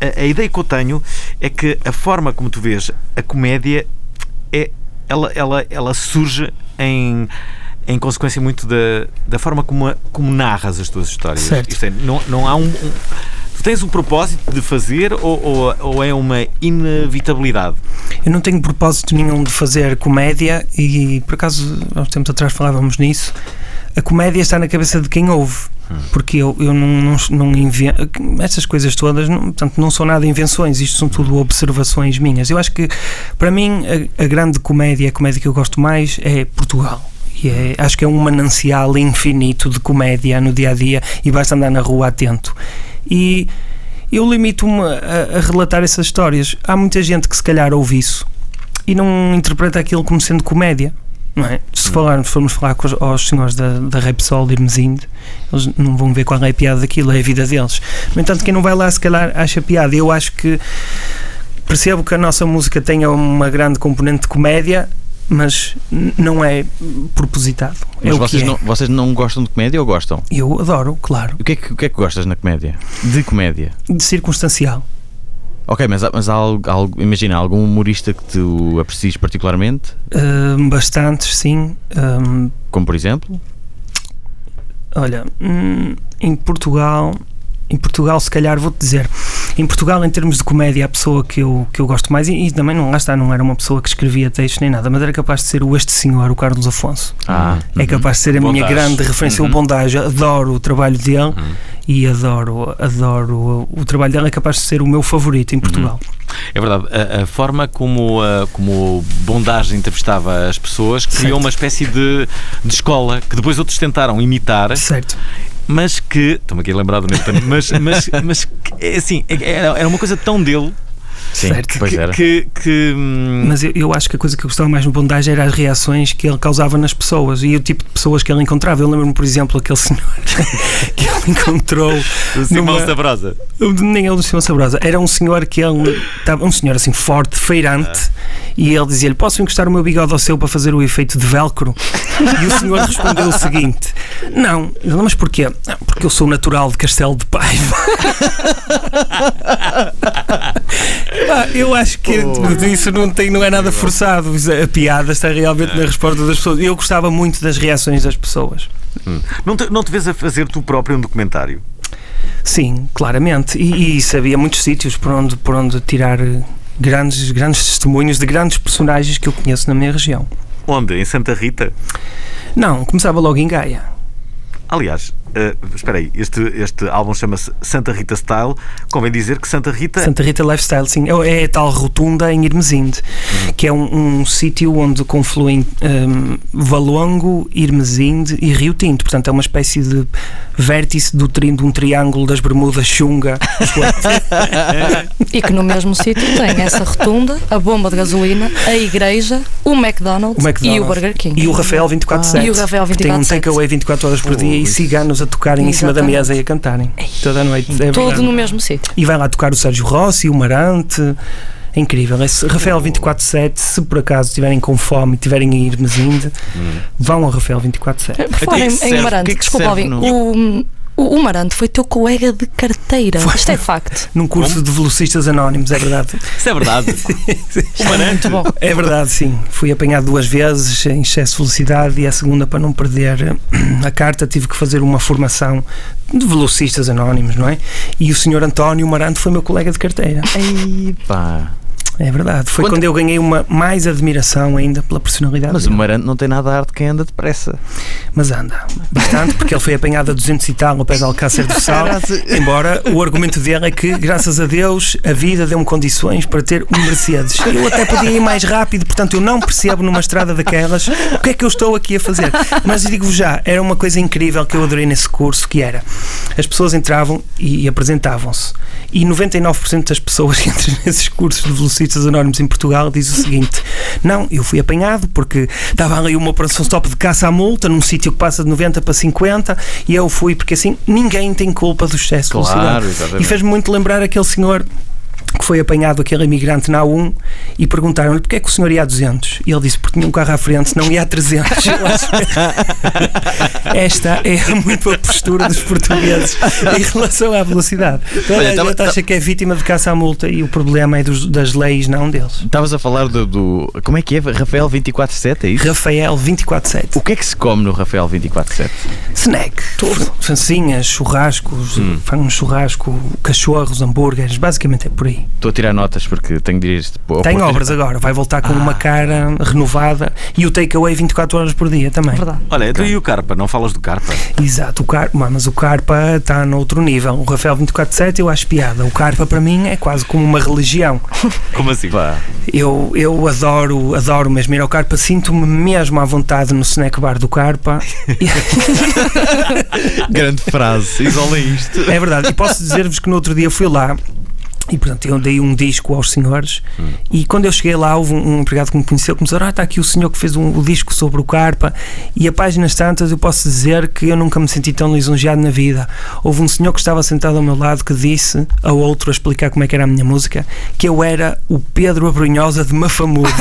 A, a ideia que eu tenho é que a forma como tu vês a comédia é ela, ela, ela surge em, em consequência muito da, da forma como, a- como narras as tuas histórias. Certo. Isto é, não, não há um, um- Tu tens um propósito de fazer ou, ou, ou é uma inevitabilidade? Eu não tenho propósito nenhum de fazer comédia e, por acaso, há uns tempos atrás falávamos nisso. A comédia está na cabeça de quem ouve, porque eu, eu não, não, não invento. Essas coisas todas, não, portanto, não são nada invenções, isto são tudo observações minhas. Eu acho que, para mim, a, a grande comédia, a comédia que eu gosto mais é Portugal. É- acho que é um manancial infinito de comédia no dia a dia e basta andar na rua atento. E eu limito-me a, a relatar essas histórias. Há muita gente que se calhar ouve isso e não interpreta aquilo como sendo comédia. Não é? Se falarmos, formos falar com os, aos senhores da, da Repsol e Hermesinde, eles não vão ver qual é a piada daquilo, é a vida deles. No entanto, quem não vai lá, se calhar, acha piada. Eu acho que percebo que a nossa música tenha uma grande componente de comédia, mas não é propositado. Mas é o vocês, que é. não, vocês não gostam de comédia ou gostam? Eu adoro, claro. O que, é que, o que é que gostas na comédia? De comédia? De circunstancial. Ok, mas, há- mas há, algo- imagina, algum humorista que tu aprecies particularmente? Hum, bastantes, sim. Hum, Como por exemplo? olha, hum, em Portugal. Em Portugal, se calhar, vou-te dizer, em Portugal, em termos de comédia, a pessoa que eu, que eu gosto mais, e, e também não, lá está, não era uma pessoa que escrevia textos nem nada, mas era capaz de ser o Este Senhor, o Carlos Afonso. Ah, É capaz de ser a minha Bondage. grande referência, Uhum. o Bondage. Adoro o trabalho dele e adoro, adoro o, trabalho dele, é capaz de ser o meu favorito em Portugal. É verdade, a, a forma como, a, como o Bondage entrevistava as pessoas criou Certo. uma espécie de, de escola que depois outros tentaram imitar. Certo. Mas que. Estou-me aqui a lembrar do Newton, mas, mas, mas que, é assim, é- era, era uma coisa tão dele. Sim, Certo. pois que, era. que, que, hum, Mas eu, eu acho que a coisa que eu gostava mais no Bondage era as reações que ele causava nas pessoas e o tipo de pessoas que ele encontrava. Eu lembro-me, por exemplo, aquele senhor que ele encontrou. o Simão numa- Sabrosa. Nem ele do Simão Sabrosa. Era um senhor que ele. Estava, um senhor assim forte, feirante, e ele dizia-lhe: Posso encostar o meu bigode ao seu para fazer o efeito de velcro? E o senhor respondeu o seguinte: Não. Ele, Mas porquê? "Ah, Porque eu sou natural de Castelo de Paiva. Ah, eu acho que isso não, tem, não é nada forçado. Isso- A piada está realmente na resposta das pessoas. Eu gostava muito das reações das pessoas. Hum. Não, te, não te vês a fazer tu próprio um documentário? Sim, claramente. E, e sabia muitos sítios por onde, por onde tirar eh, grandes, grandes testemunhos de grandes personagens que eu conheço na minha região. Onde? Em Santa Rita? Não, começava logo em Gaia. Aliás, eh, espera aí, este, este álbum chama-se Santa Rita Style. Convém dizer que Santa Rita. Santa Rita Lifestyle, sim. É a tal rotunda em Irmesinde, que é um, um sítio onde confluem hum, Valongo, Irmesinde e Rio Tinto. Portanto, é uma espécie de vértice do tri, de um triângulo das Bermudas Xunga. E que no mesmo sítio tem essa rotunda, a bomba de gasolina, a igreja, o McDonald's, O McDonald's. e o Burger King. E o Rafael 24-7. E o Rafael que Tem um 24/7. takeaway 24 horas por dia e ciganos a tocarem em cima da mesa e a cantarem. Toda a noite. É Tudo verdade. no mesmo sítio. E vai lá tocar o Sérgio Rossi, o Marante. É incrível. Esse Rafael 24-7, se por acaso estiverem com fome e estiverem a ir mesinde, vão ao Rafael 24-7. Por falar em, em Marante, desculpa, Alvin, o, o, o Marante foi teu colega de carteira. Isto é facto. Num curso de velocistas anónimos, é verdade. Isso é verdade. Muito bom. É verdade, sim. Fui apanhado duas vezes em excesso de velocidade e a segunda, para não perder eh, a carta, tive que fazer uma formação de velocistas anónimos, não é? E o senhor António Marante foi meu colega de carteira. Ei, pá. É verdade. Foi quando eu ganhei uma mais admiração ainda pela personalidade. Mas o dele. Marante não tem nada a arte quem anda depressa. Mas anda bastante, porque ele foi apanhado a 200 e tal ao pé de Alcácer do Sal. embora o argumento dele é que, graças a Deus, a vida deu-me condições para ter um Mercedes. Eu até podia ir mais rápido, portanto, eu não percebo numa estrada daquelas o que é que eu estou aqui a fazer. Mas digo-vos já, era uma coisa incrível que eu adorei nesse curso, que era as pessoas entravam e apresentavam-se. E 99% das pessoas que entram nesses cursos de velocistas anónimos em Portugal diz o seguinte: Não, eu fui apanhado porque estava ali uma operação stop de caça à multa num sítio que passa de 90 para 50 e eu fui porque assim ninguém tem culpa do excesso Claro, de velocidade. exatamente. E fez-me muito lembrar aquele senhor foi apanhado aquele imigrante na A1 e perguntaram-lhe porque é que o senhor ia a 200 e ele disse porque tinha um carro à frente não ia a 300 Eu acho que esta é muito a postura dos portugueses em relação à velocidade toda Olha, a gente acha que é vítima de caça à multa e o problema é dos- das leis não deles Estavas a falar do, do- Como é que é? Rafael 24-7, é isso? Rafael 24-7 O que é que se come no Rafael 24-7? snack tudo francinhas, churrascos Hum. faz um churrasco, cachorros, hambúrgueres basicamente é por aí Estou a tirar notas porque tenho de ir Tem Porto. obras agora, vai voltar com uma cara renovada e o takeaway 24 horas por dia também. Verdade. Olha, então e o Carpa? Não falas do Carpa? Exato, o Car... mas o Carpa está noutro nível. O Rafael 24-7 eu acho piada. O Carpa para mim é quase como uma religião. Como assim? Eu, eu adoro, adoro mesmo ir ao Carpa, sinto-me mesmo à vontade no snack bar do Carpa. Grande frase, isolem isto. É verdade, e posso dizer-vos que no outro dia fui lá. E portanto eu dei um disco aos senhores e quando eu cheguei lá houve um, um empregado que me conheceu que me disse, ah, está aqui o senhor que fez um, o disco sobre o Carpa e a páginas tantas eu posso dizer que eu nunca me senti tão lisonjeado na vida. Houve um senhor que estava sentado ao meu lado que disse a outro a explicar como é que era a minha música que eu era o Pedro Abrunhosa de Mafamudo.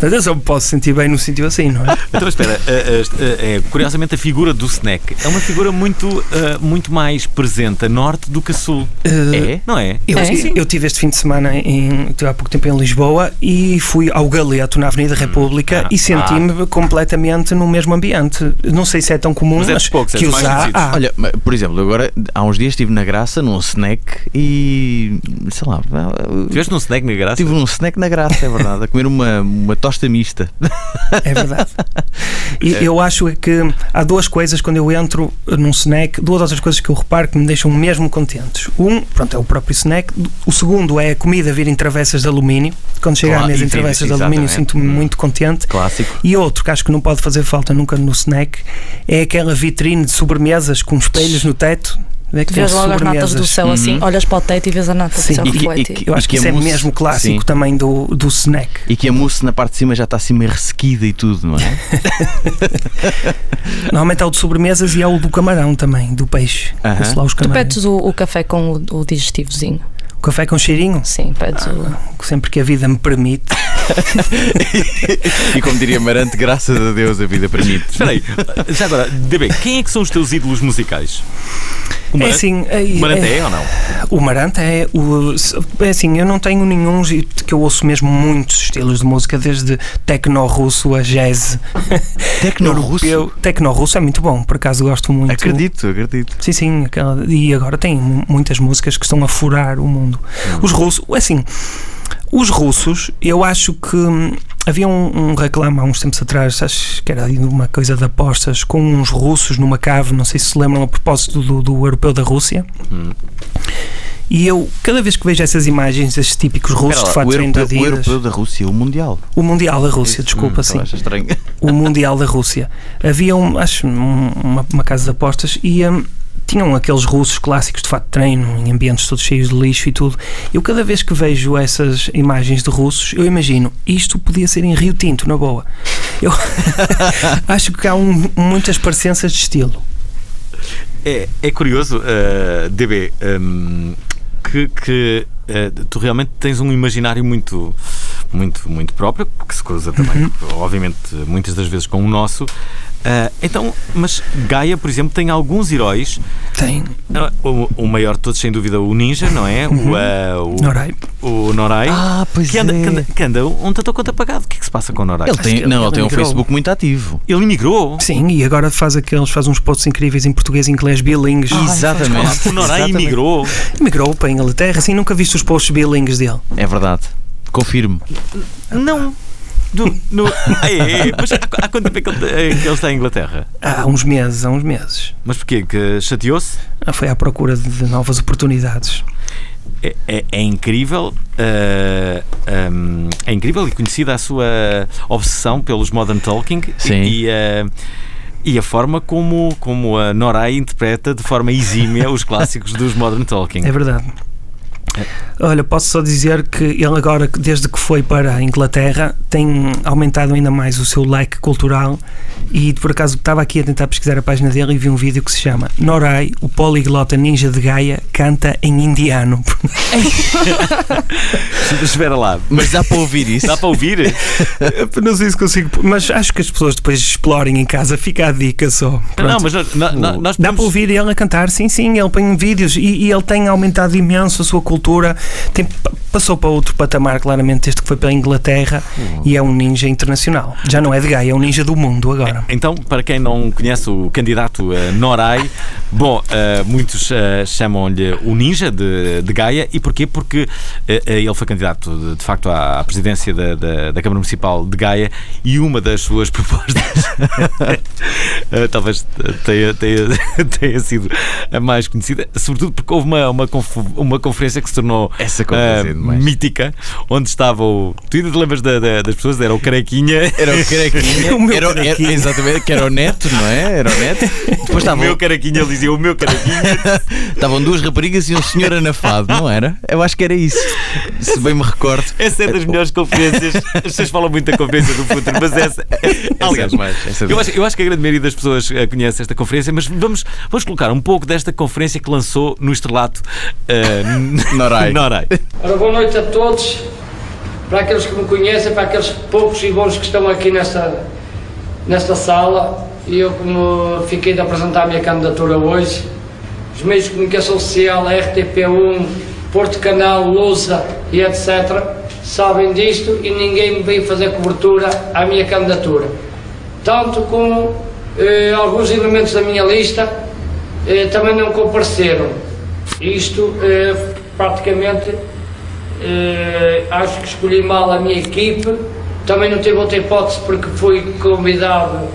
Mas eu só me posso sentir bem no sítio assim, não é? Então espera, eh, eh, eh, curiosamente a figura do snack é uma figura muito, eh, muito mais presente a norte do que a sul. É? Não é? Eu, sim. eu tive este fim de semana em, há pouco tempo em Lisboa e fui ao Galeto na Avenida República e senti-me completamente no mesmo ambiente. Não sei se é tão comum, Mas é mas, dos poucos, é que os há. conhecidos. há. Olha, por exemplo, agora há uns dias estive na Graça num snack e sei lá. Tiveste num snack na Graça? Estive num snack na Graça, é verdade, a comer uma, uma tosta mista. É verdade. E eu acho é que há duas coisas quando eu entro num snack, duas outras coisas que eu reparo que me deixam mesmo contentes. Um, pronto, é o próprio snack. O segundo é a comida vir em travessas de alumínio. Quando chega à Claro, mesa em travessas de alumínio, sinto-me muito contente. Clássico. E outro que acho que não pode fazer falta nunca no snack é aquela vitrine de sobremesas com espelhos no teto. Vê que Vês logo as natas do céu assim, olhas para o teto e vês a nata do céu refletir. eu acho que, que é mousse- mesmo clássico sim. também do, do snack. E que a mousse na parte de cima já está assim meio ressequida e tudo, não é? Normalmente há o de sobremesas e há o do camarão também, do peixe. Lá os Tu pedes o, o café com o, o digestivozinho. O café com cheirinho? Sim, pedes o. Sempre que a vida me permite. E como diria Marante, graças a Deus a vida permite. Espera aí, já agora, DB, quem é que são os teus ídolos musicais? O É Marante- assim, é- o Marante é- é ou não? O Marante é o. É assim, eu não tenho nenhum que eu ouço mesmo muitos estilos de música, desde tecno-russo a jazz. Tecno-russo? Tecno-russo é muito bom, por acaso gosto muito. Acredito, acredito. Sim, sim, e agora tem mu- muitas músicas que estão a furar o mundo. Os russos, assim, os russos, eu acho que hum, havia um, um reclame há uns tempos atrás, acho que era uma coisa de apostas, com uns russos numa cave, não sei se se lembram a propósito do, do europeu da Rússia. E eu, cada vez que vejo essas imagens, esses típicos russos Espera de lá, fato europeu, o europeu da Rússia, o Mundial. o Mundial da Rússia, desculpa, Hum, sim. estranho. O Mundial da Rússia. Havia, um, acho, um- uma, uma casa de apostas e hum, tinham aqueles russos clássicos de fato de treino, em ambientes todos cheios de lixo e tudo. Eu, cada vez que vejo essas imagens de russos, eu imagino isto podia ser em Rio Tinto, na boa. Eu acho que há um- muitas parecenças de estilo. É, é curioso, uh, DB, um, que, que uh, tu realmente tens um imaginário muito, muito, muito próprio, que se cruza também, obviamente, muitas das vezes com o nosso. Uh, então, mas Gaia, por exemplo, tem alguns heróis. Tem. o, o maior de todos, sem dúvida, o Ninja, não é? Uhum. O, uh, o Norai. O Norai. Ah, pois que anda, é. Que anda, que anda um tanto conta apagado. O que é que se passa com o Norai? Ele tem, não, ele tem um. Facebook muito ativo. Ele migrou? Sim, e agora faz aqueles, faz uns posts incríveis em português e inglês bilingues. Exatamente. O Norai Exatamente. imigrou. Migrou para a Inglaterra, assim, nunca viste os posts bilingues dele. É verdade. Confirmo. Não. Do, no, Ah. Mas há, há quanto tempo é que ele, é que ele está em Inglaterra? Há uns meses, há uns meses. Mas porquê? Que chateou-se? Ah, Foi à procura de, novas oportunidades. É, é- é incrível, ah, ahm, é incrível e conhecida a sua obsessão pelos Modern Talking Sim. e, ah, e a forma como, como a Norai interpreta de forma exímia os clássicos dos Modern Talking. É verdade. Olha, posso só dizer que ele agora, desde que foi para a Inglaterra, tem aumentado ainda mais o seu like cultural e por acaso estava aqui a tentar pesquisar a página dele e vi um vídeo que se chama Norai, o poliglota ninja de Gaia, canta em indiano. Espera lá. Mas dá para ouvir isso? Dá para ouvir? Não sei se consigo, mas acho que as pessoas depois explorem em casa, fica a dica só. Não, Pronto. mas nós, nós, nós Dá podemos- para ouvir ele a cantar, sim, sim, ele põe vídeos e, e ele tem aumentado imenso a sua cultura, tem pa- passou para outro patamar, claramente, este que foi para a Inglaterra e é um ninja internacional. Já não é de Gaia, é um ninja do mundo agora. Então, para quem não conhece o candidato eh, Norai, bom, eh, muitos eh, chamam-lhe o ninja de, de Gaia. E porquê? Porque ele foi candidato, de, de facto, à, à presidência da, da, da Câmara Municipal de Gaia e uma das suas propostas talvez tenha, tenha, tenha sido a mais conhecida, sobretudo porque houve uma, uma, uma conferência que se tornou Essa é demais. mítica, onde estava o. Tu ainda te lembras da- da- das pessoas? Era o Carequinha. Era o Carequinha. O meu era, era- Carequinha. exatamente, que era o Neto, não é? Era o Neto. Depois O estavam, meu Carequinha, ele dizia o meu Carequinha. estavam duas raparigas e um senhor anafado, não era? Eu acho que era isso. Se bem me recordo. Essa é das melhores conferências. As pessoas falam muito da conferência do futuro, mas essa. Aliás, demais, essa é eu, acho, eu acho que a grande maioria das pessoas eh, conhece esta conferência, mas vamos, vamos colocar um pouco desta conferência que lançou no estrelato eh, Norai. Norai. Ora, boa noite a todos. Para aqueles que me conhecem, para aqueles poucos e bons que estão aqui nesta, nesta sala, e eu, como fiquei de apresentar a minha candidatura hoje, os meios de comunicação social, a RTP1, Porto Canal, Lusa e etc., sabem disto e ninguém me veio fazer cobertura à minha candidatura. Tanto como eh, alguns elementos da minha lista eh, também não compareceram. Isto, eh, praticamente, eh, acho que escolhi mal a minha equipe. Também não tive outra hipótese porque fui convidado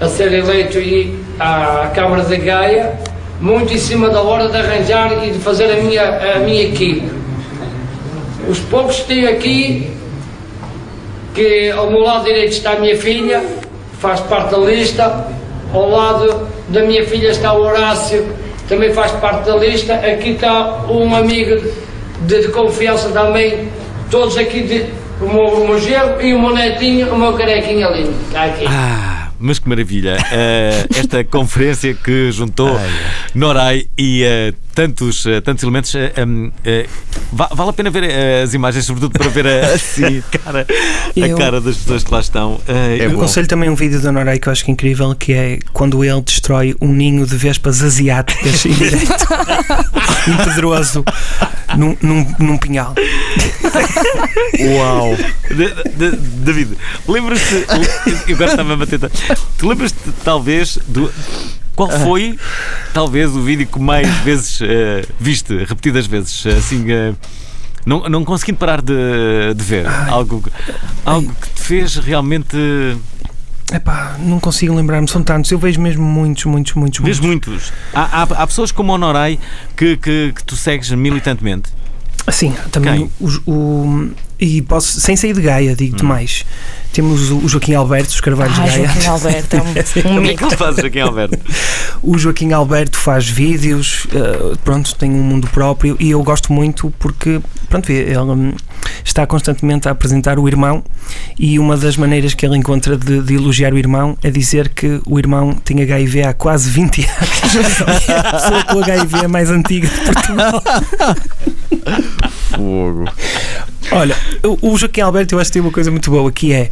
a ser eleito e à Câmara de Gaia, muito em cima da hora de arranjar e de fazer a minha, a minha equipe. Os poucos que tenho aqui, que ao meu lado direito está a minha filha, faz parte da lista, ao lado da minha filha está o Horácio, também faz parte da lista, aqui está um amigo de, de confiança também, todos aqui, de, o, meu, o meu e o meu netinho, o meu carequinho ali, está aqui. Ah, mas que maravilha! Eh, esta conferência que juntou Norai e eh, tantos, eh, tantos elementos. eh, um, eh, va- vale a pena ver eh, as imagens, sobretudo para ver a, a cara, a Eu- cara das pessoas que lá estão. Eh, eu aconselho também um vídeo da Norai que eu acho que é incrível, que é quando ele destrói um ninho de vespas asiáticas em impedroso, num, num, num pinhal. Uau! De- de- David, lembras-te. Eu agora estava a bater. Tu lembras-te, talvez, do. Qual foi, talvez, o vídeo que mais vezes eh, viste, repetidas vezes? Assim. eh, não, não conseguindo parar de, de ver. Algo, algo que te fez realmente. Epá, não consigo lembrar-me, são tantos. Eu vejo mesmo muitos, muitos, muitos, Vês muitos. muitos. Há, há, há pessoas como o Norai que, que, que tu segues militantemente. Sim, também os- o, e posso, sem sair de Gaia, digo-te mais. Temos o, o Joaquim Alberto, os Carvalhos Ah, Gaia. Joaquim Alberto, é um- um Como é que faz, Joaquim Alberto? O Joaquim Alberto faz vídeos, eh, pronto, tem um mundo próprio e eu gosto muito porque, pronto, ele hum, está constantemente a apresentar o irmão e uma das maneiras que ele encontra de, de elogiar o irmão é dizer que o irmão tem HIV há quase 20 anos. E é a pessoa com HIV mais antiga de Portugal. Fogo. Olha, o, Joaquim Alberto eu acho que tem uma coisa muito boa que é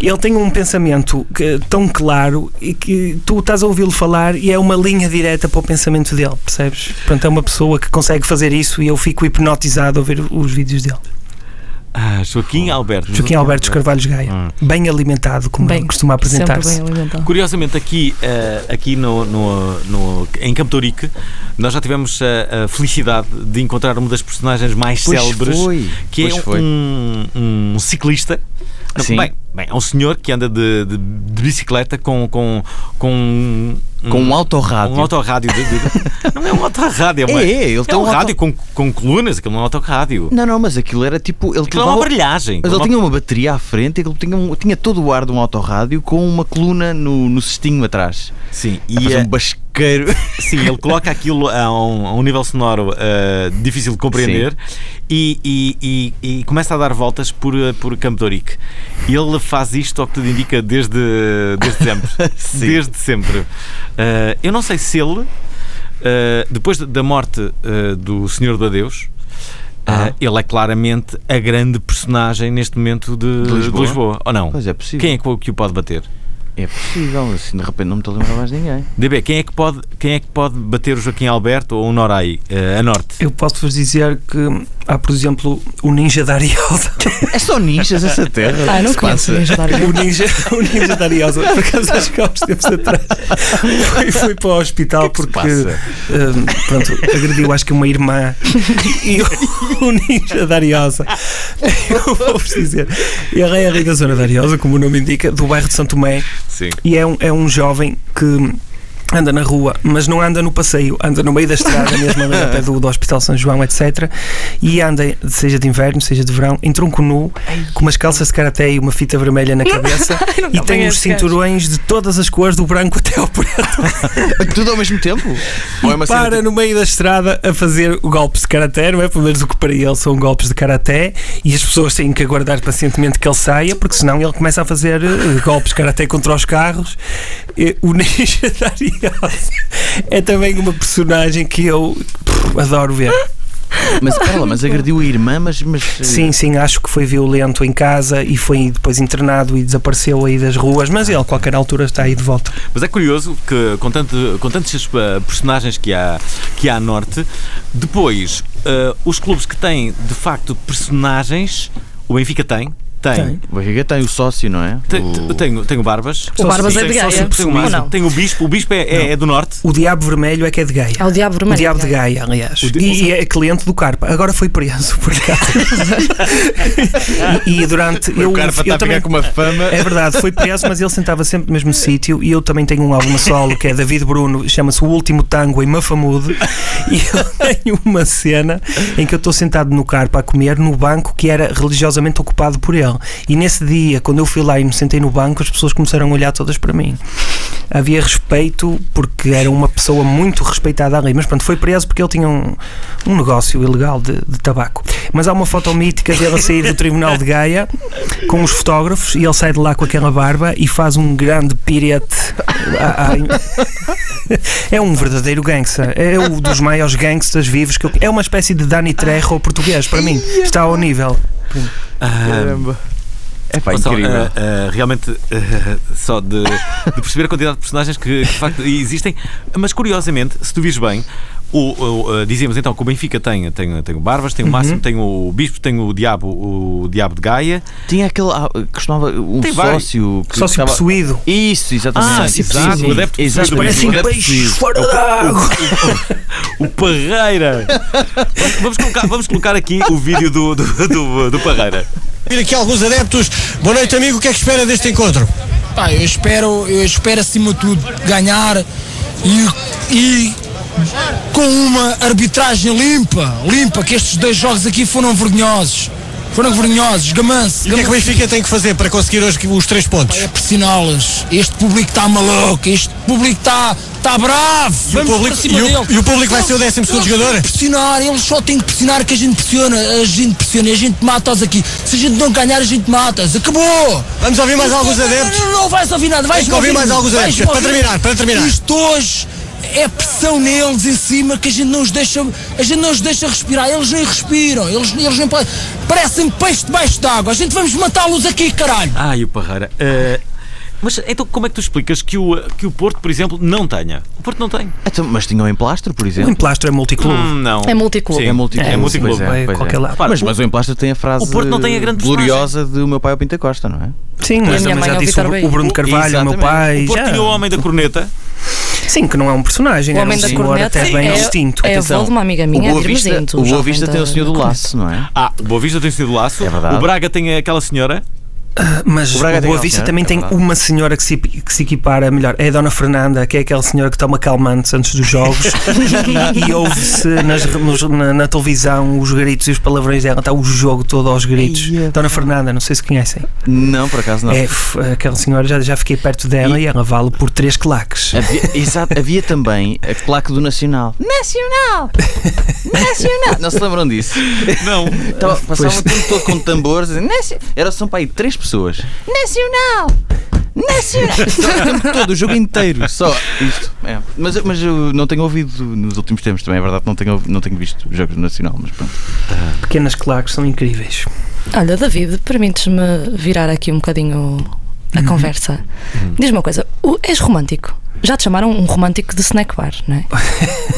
ele tem um pensamento que- tão claro e que tu estás a ouvi-lo falar e é uma linha direta para o pensamento dele, percebes? Pronto, é uma pessoa que consegue fazer isso e eu fico hipnotizado a ver os vídeos dele. Ah, Joaquim Alberto. Joaquim Alberto dos Carvalhos Gaia. Bem alimentado, como ele costuma apresentar-se. Curiosamente, aqui, eh, aqui no, no, no- em Campo Torique, nós já tivemos a, a felicidade de encontrar uma das personagens mais Pois célebres, foi, que pois é foi. um, um ciclista. Sim. Bem, bem, é um senhor que anda de, de- de bicicleta com, com, com Com um autorrádio. Um autorrádio. não é um autorrádio, é, É, é, ele tem um um auto- rádio com, com colunas, aquilo não é um autorrádio. Não, não, mas aquilo era tipo. Ele Aquilo é uma levava- aparelhagem. Mas ele Uma- tinha uma bateria à frente, ele tinha, um- tinha todo o ar de um autorrádio com uma coluna no, no cestinho atrás. Sim, e e fazer é- um basqueiro. Sim, ele coloca aquilo a um, a um nível sonoro eh, difícil de compreender e, e- e- e começa a dar voltas por, eh, por Campo de Ourique. Ele faz isto, ao que tudo indica, desde, desde sempre. Desde sempre. Eh, eu não sei se ele, eh, depois da morte do Senhor do Adeus, Ah. eh, ele é claramente a grande personagem neste momento de, De Lisboa? de Lisboa. Ou não? Pois é possível. Quem é que o pode bater? É possível, assim de repente não me estou a lembrar mais de ninguém. DB, quem é que pode, quem é que pode bater o Joaquim Alberto ou o Norai eh, a norte? Eu posso-vos dizer que há, por exemplo, o Ninja da Ariosa. É só ninjas essa terra? Ah, não conheço o Ninja da Ariosa. O Ninja, o ninja da Ariosa, por acaso acho que há uns tempos atrás foi, foi para o hospital porque hum, pronto, agrediu acho que uma irmã e o, o Ninja da Ariosa. Eu vou-vos dizer, ele é da zona da Ariosa, como o nome indica, do bairro de Santo Tomé. Sim. E é um, é um jovem que anda na rua, mas não anda no passeio, anda no meio da estrada, mesmo ali ao pé do, do Hospital São João, etc. E anda, seja de inverno, seja de verão, em tronco nu, com umas calças de karaté e uma fita vermelha na cabeça Ai, e tem os cinturões de todas as cores, do branco até ao preto. Tudo ao mesmo tempo? É para no meio da estrada a fazer golpes de karaté, não é? Pelo menos o que para ele são golpes de karaté e as pessoas têm que aguardar pacientemente que ele saia, porque senão ele começa a fazer eh, golpes de karaté contra os carros. Eh, O Ninja da É também uma personagem que eu pff, adoro ver. Mas, lá, mas agrediu a irmã, mas. mas Sim, sim, acho que foi violento em casa e foi depois internado e desapareceu aí das ruas, mas ele a qualquer altura está aí de volta. Mas é curioso que, com, tanto, com tantos eh, personagens que há, que há a norte, depois, eh, os clubes que têm de facto personagens, o Benfica tem. Tem. O Benfica tem o sócio, não é? Tem, O- tem, tem o Barbas. O Barbas é de Tem- Gaia. Tem o, tem o Bispo. O Bispo é, é- é do Norte. O Diabo Vermelho é que é de Gaia. É o Diabo O Vermelho. Diabo de Gaia, aliás. O di- E, e é cliente do Carpa. Agora foi preso, por acaso. e, e durante. Eu, o Carpa está eu a também, com uma fama. É verdade, foi preso, mas ele sentava sempre no mesmo sítio. E eu também tenho um álbum solo que é David Bruno, chama-se O Último Tango em Mafamude. E eu tenho uma cena em que eu estou sentado no Carpa a comer no banco que era religiosamente ocupado por ele. E nesse dia, quando eu fui lá e me sentei no banco, as pessoas começaram a olhar todas para mim. Havia respeito porque era uma pessoa muito respeitada ali. Mas pronto, foi preso porque ele tinha um, um negócio ilegal de, de tabaco. Mas há uma foto mítica dele a sair do Tribunal de Gaia com os fotógrafos e ele sai de lá com aquela barba e faz um grande pirete. É um verdadeiro gangster. É um dos maiores gangsters vivos que eu... É uma espécie de Dani Trejo português para mim. Está ao nível. Caramba. É pá, Só, incrível. ah, ah, realmente, ah, só de, de perceber a quantidade de personagens que, que de facto existem. Mas curiosamente, se tu vires bem, o, o, ah, dizíamos então que o Benfica tem, tem, tem o Barbas, tem o Uhum. Máximo, tem o Bispo, tem o Diabo, o Diabo de Gaia. Tinha aquele. ah, costumava. Um Tem sócio. Que Sócio estava- possuído. Isso, exatamente. Ah, exato, o adepto Exatamente. Parecem o adepto peixes possuído. fora d'água. O Parreira! Vamos- Vamos colocar, vamos colocar aqui o vídeo do, do, do, do Parreira. Vir aqui alguns adeptos. Boa noite, amigo. O que é que espera deste encontro? Pá, eu espero, eu espero acima de tudo ganhar e, e com uma arbitragem limpa, limpa, que estes dois jogos aqui foram vergonhosos. Foram vergonhosos, gamanço. E o que é que o Benfica tem que fazer para conseguir hoje os três pontos? É pressioná-los. Este público está maluco, este público está tá bravo. E o público- e o- e o público vai ser o Eles- 12º eles jogador? têm que Pressionar, eles só têm que pressionar que a gente pressiona, a gente pressiona e a gente mata-os aqui. Se a gente não ganhar, a gente mata-os. Acabou! Vamos ouvir mais alguns adeptos? Não, não vais ouvir nada, vais ouvir mais alguns adeptos. Para terminar, para terminar. Isto hoje é pressão neles em cima que a gente não os deixa, a gente não os deixa respirar. Eles nem respiram, eles, eles nem podem. Parecem peixe debaixo d'água. A gente vamos matá-los aqui, caralho. Ai, o Parreira. Ah, mas então como é que tu explicas que o, que o Porto, por exemplo, não tenha? O Porto não tem. Então, mas tinha o emplastro, por O exemplo. emplastro é multiclube. Hum, não. É multiclube. Sim, É multiclube. É multiclube. Pois É pois qualquer lado. Repara, Mas, o- mas o emplastro tem a frase o Porto não tem a grande gloriosa do meu pai ao Pinta Costa, não é? Sim, mas mãe já é o disse o, o Bruno Carvalho, o meu pai. O Porto já. tinha o Homem da Corneta. Sim, que não é um personagem, O é homem um da senhor corneta até bem é, distinto. é avô de uma amiga O minha, Boa é Vista, o Boa Vista da- tem o senhor do laço, não é? Ah, o Boa Vista tem sido laço. É verdade. O Braga tem aquela senhora. Mas O o, Braga tem Boa Vista senhora, também é tem verdade. uma senhora que se, que se equipara melhor. É a Dona Fernanda, que é aquela senhora que toma calmantes antes dos jogos e, e ouve-se na, na televisão os gritos e os palavrões dela. Está o jogo todo aos gritos. Ai, é Dona Fernanda, não sei se conhecem. Não, por acaso não. É, aquela senhora, já, já fiquei perto dela e, ela vale por três claques. Havia, exato, havia também a claque do Nacional. Nacional! Nacional! Não se lembram disso? Não. Tava, passava Pois. o tempo todo com tambores. "Naci-" Era são para aí três pessoas. Nacional! Nacional! o tempo todo, o jogo inteiro. Só isto. É. Mas, mas eu não tenho ouvido nos últimos tempos também, é verdade. Não tenho, não tenho visto jogos Nacional, mas pronto. Pequenas claques são incríveis. Olha, David, permites-me virar aqui um bocadinho a conversa. Diz-me uma coisa, o- és romântico? Já te chamaram um romântico de snack bar, não é?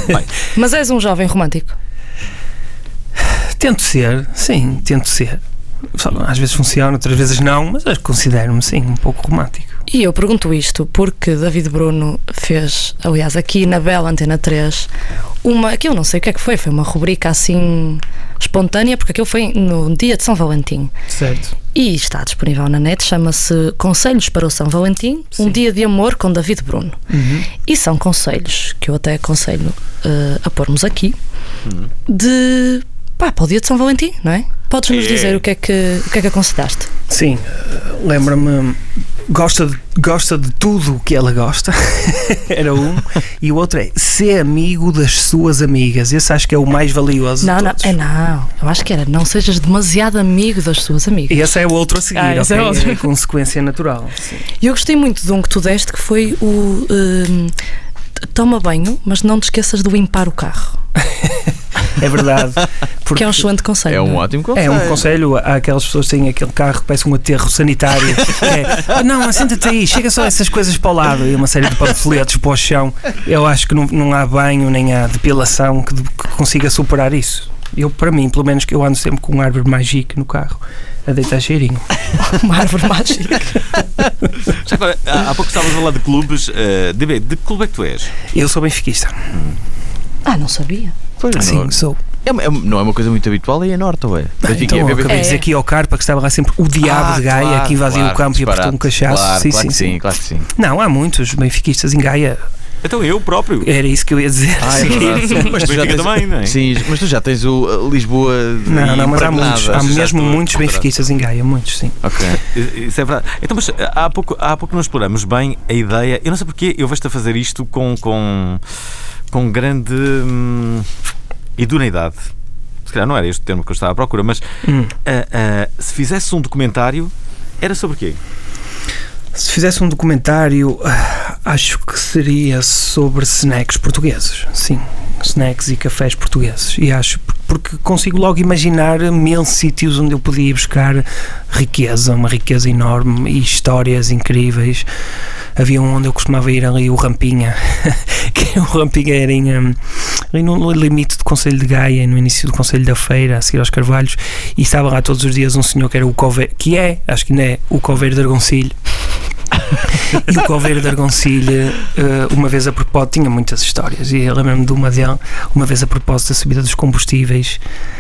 Mas és um jovem romântico. Tento ser, sim, tento ser. Às vezes funciona, outras vezes não, mas considero-me, sim, um pouco romântico. E eu pergunto isto porque David Bruno fez, aliás, aqui na Bela Antena 3, uma que eu não sei o que é que foi, foi uma rubrica assim espontânea, porque aquilo foi no dia de São Valentim. Certo. E está disponível na net, chama-se Conselhos para o São Valentim, um dia de amor com David Bruno. E são conselhos que eu até aconselho eh, a pormos aqui de pá, para o dia de São Valentim, não é? Podes-nos É. dizer o que é que, o que, é que aconselhaste? Sim, eh, lembra-me, gosta de, gosta de tudo o que ela gosta, era um, e o outro é ser amigo das suas amigas. Esse acho que é o mais valioso. Não, de não, é não. Eu acho que era não sejas demasiado amigo das tuas amigas. E esse é o outro a seguir, Ah, esse ok? é outro. a consequência natural. sim. E eu gostei muito de um que tu deste que foi o hum, toma banho, mas não te esqueças de limpar o carro. É verdade. Que é um excelente conselho. É um conselho há aquelas pessoas que têm aquele carro que parece um aterro sanitário. É, "Ah, não, assenta-te aí, chega só essas coisas para o lado e uma série de panfletos para o chão. Eu acho que não, não há banho nem há depilação que, que consiga superar isso. Eu, para mim, pelo menos que eu ando sempre com um árvore mágico no carro a deitar cheirinho. Uma árvore mágica. Já agora, há há pouco estavas a falar de clubes. eh, DB, de que clube é que tu és? Eu sou benfiquista. Ah, não sabia. Sim, sou. É, é não é uma coisa muito habitual aí é norte, ou é? Então, é eu acabei de dizer aqui ao Carpa que estava lá sempre o diabo Ah, de Gaia claro, que invadiu claro, o campo e apertou um cachaço. Claro, sim, claro sim, que sim. sim, claro que sim. Não, há muitos benfiquistas em Gaia. Então eu próprio. Era isso que eu ia dizer. Ah, é Sim. verdade. Mas tu já Benfica tens, também, não é? Sim, mas tu já tens o Lisboa. de- Não, não, mas há muitos. Há mesmo muitos benfiquistas em Gaia, muitos, sim. Ok. Isso é verdade. Então, mas há pouco, há pouco não exploramos bem a ideia. Eu não sei porque eu vejo-te a fazer isto com, com, com grande hum, idoneidade. Se calhar não era este o termo que eu estava à procura, mas Hum. ah, ah, se fizesse um documentário, era sobre quê? Se fizesse um documentário, ah, acho que seria sobre snacks portugueses. Sim, snacks e cafés portugueses. E acho porque consigo logo imaginar mil sítios onde eu podia ir buscar riqueza, uma riqueza enorme e histórias incríveis. Havia um onde eu costumava ir ali, o Rampinha, que o Rampinha era em, hum, ali no limite do Conselho de Gaia, no início do Conselho da Feira, a seguir aos Carvalhos, e estava lá todos os dias um senhor que era o Coveiro, que é, acho que ainda é, o Coveiro de Argoncilho. E o Coveiro de Argoncilho, eh, uma vez a propósito, tinha muitas histórias, e eu lembro-me de uma dele, uma vez a propósito da subida dos combustíveis,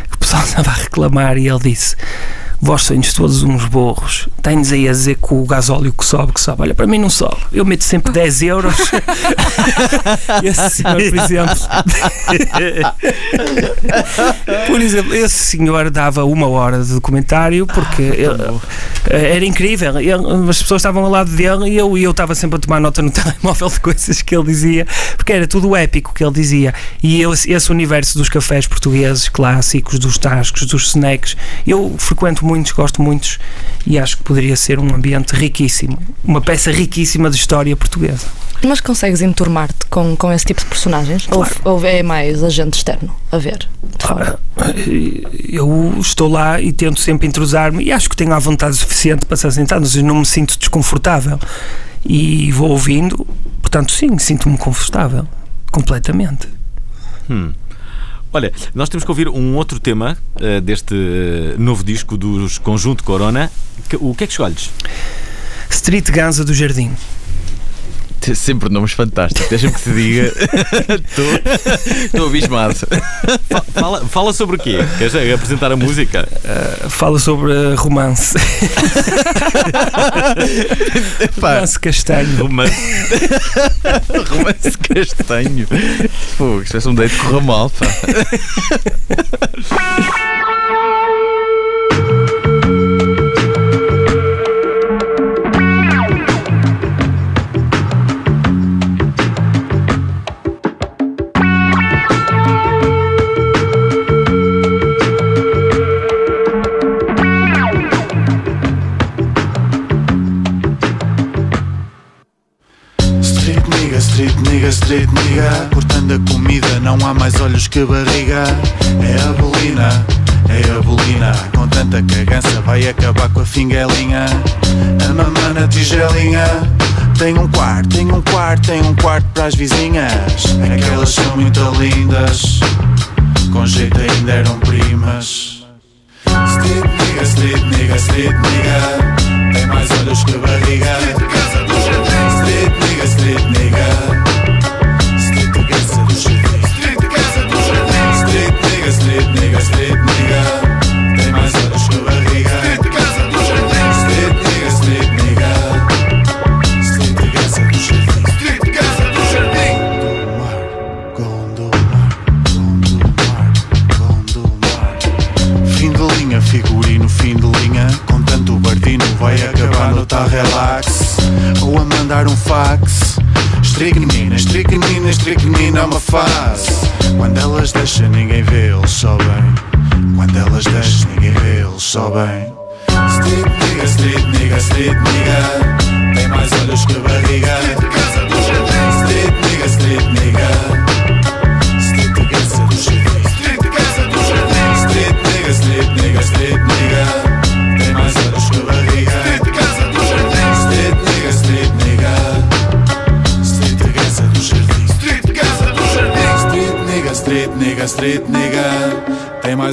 que o pessoal estava a reclamar, e ele disse: Vós sonhos todos uns borros, tens aí a dizer que o gasóleo que sobe, que sobe. Olha, para mim não sobe, eu meto sempre 10 euros. Esse senhor, por exemplo. Por exemplo, esse senhor dava uma hora de documentário porque ele- era incrível. Ele- as pessoas estavam ao lado dele e eu, e eu estava sempre a tomar nota no telemóvel de coisas que ele dizia, porque era tudo épico que ele dizia. E eu, esse universo dos cafés portugueses clássicos, dos tascos, dos snacks, eu frequento muitos, gosto muitos e acho que poderia ser um ambiente riquíssimo, uma peça riquíssima de história portuguesa. Mas consegues enturmar-te com, com esse tipo de personagens? Ou, ou é mais agente externo a ver? de fora? eu estou lá e tento sempre entrosar-me e acho que tenho a vontade suficiente para ser sentado, ou seja, não me sinto desconfortável e vou ouvindo, portanto, sim, sinto-me confortável, completamente. Hum. Olha, nós temos que ouvir um outro tema eh, deste eh, novo disco dos Conjunto Corona. Que- o que é que escolhes? Street Ganza do Jardim. Sempre nomes fantásticos, deixa-me que te diga. Estou- abismado. Fala, fala sobre o quê? Queres apresentar a música? fala sobre uh, romance. romance castanho. Romance. Romance castanho. Pô, se tivesse um date corra mal, pá. Street nigga, street nigga Cortando a comida, não há mais olhos que barriga É a bolina, é a bolina Com tanta cagança vai acabar com a finguelinha. A mamã na tigelinha. Tem um quarto, tem um quarto, tem um quarto para as vizinhas. É que elas são muito lindas. Com jeito ainda eram primas. Street nigga, street nigga, street nigga. Tem mais olhos que barriga. Streetnega Streetnega se duševi Streetnega se duševi Streetnega Streetnega elas deixam, ninguém vê, eles sobem. Quando elas deixam, ninguém vê, eles sobem.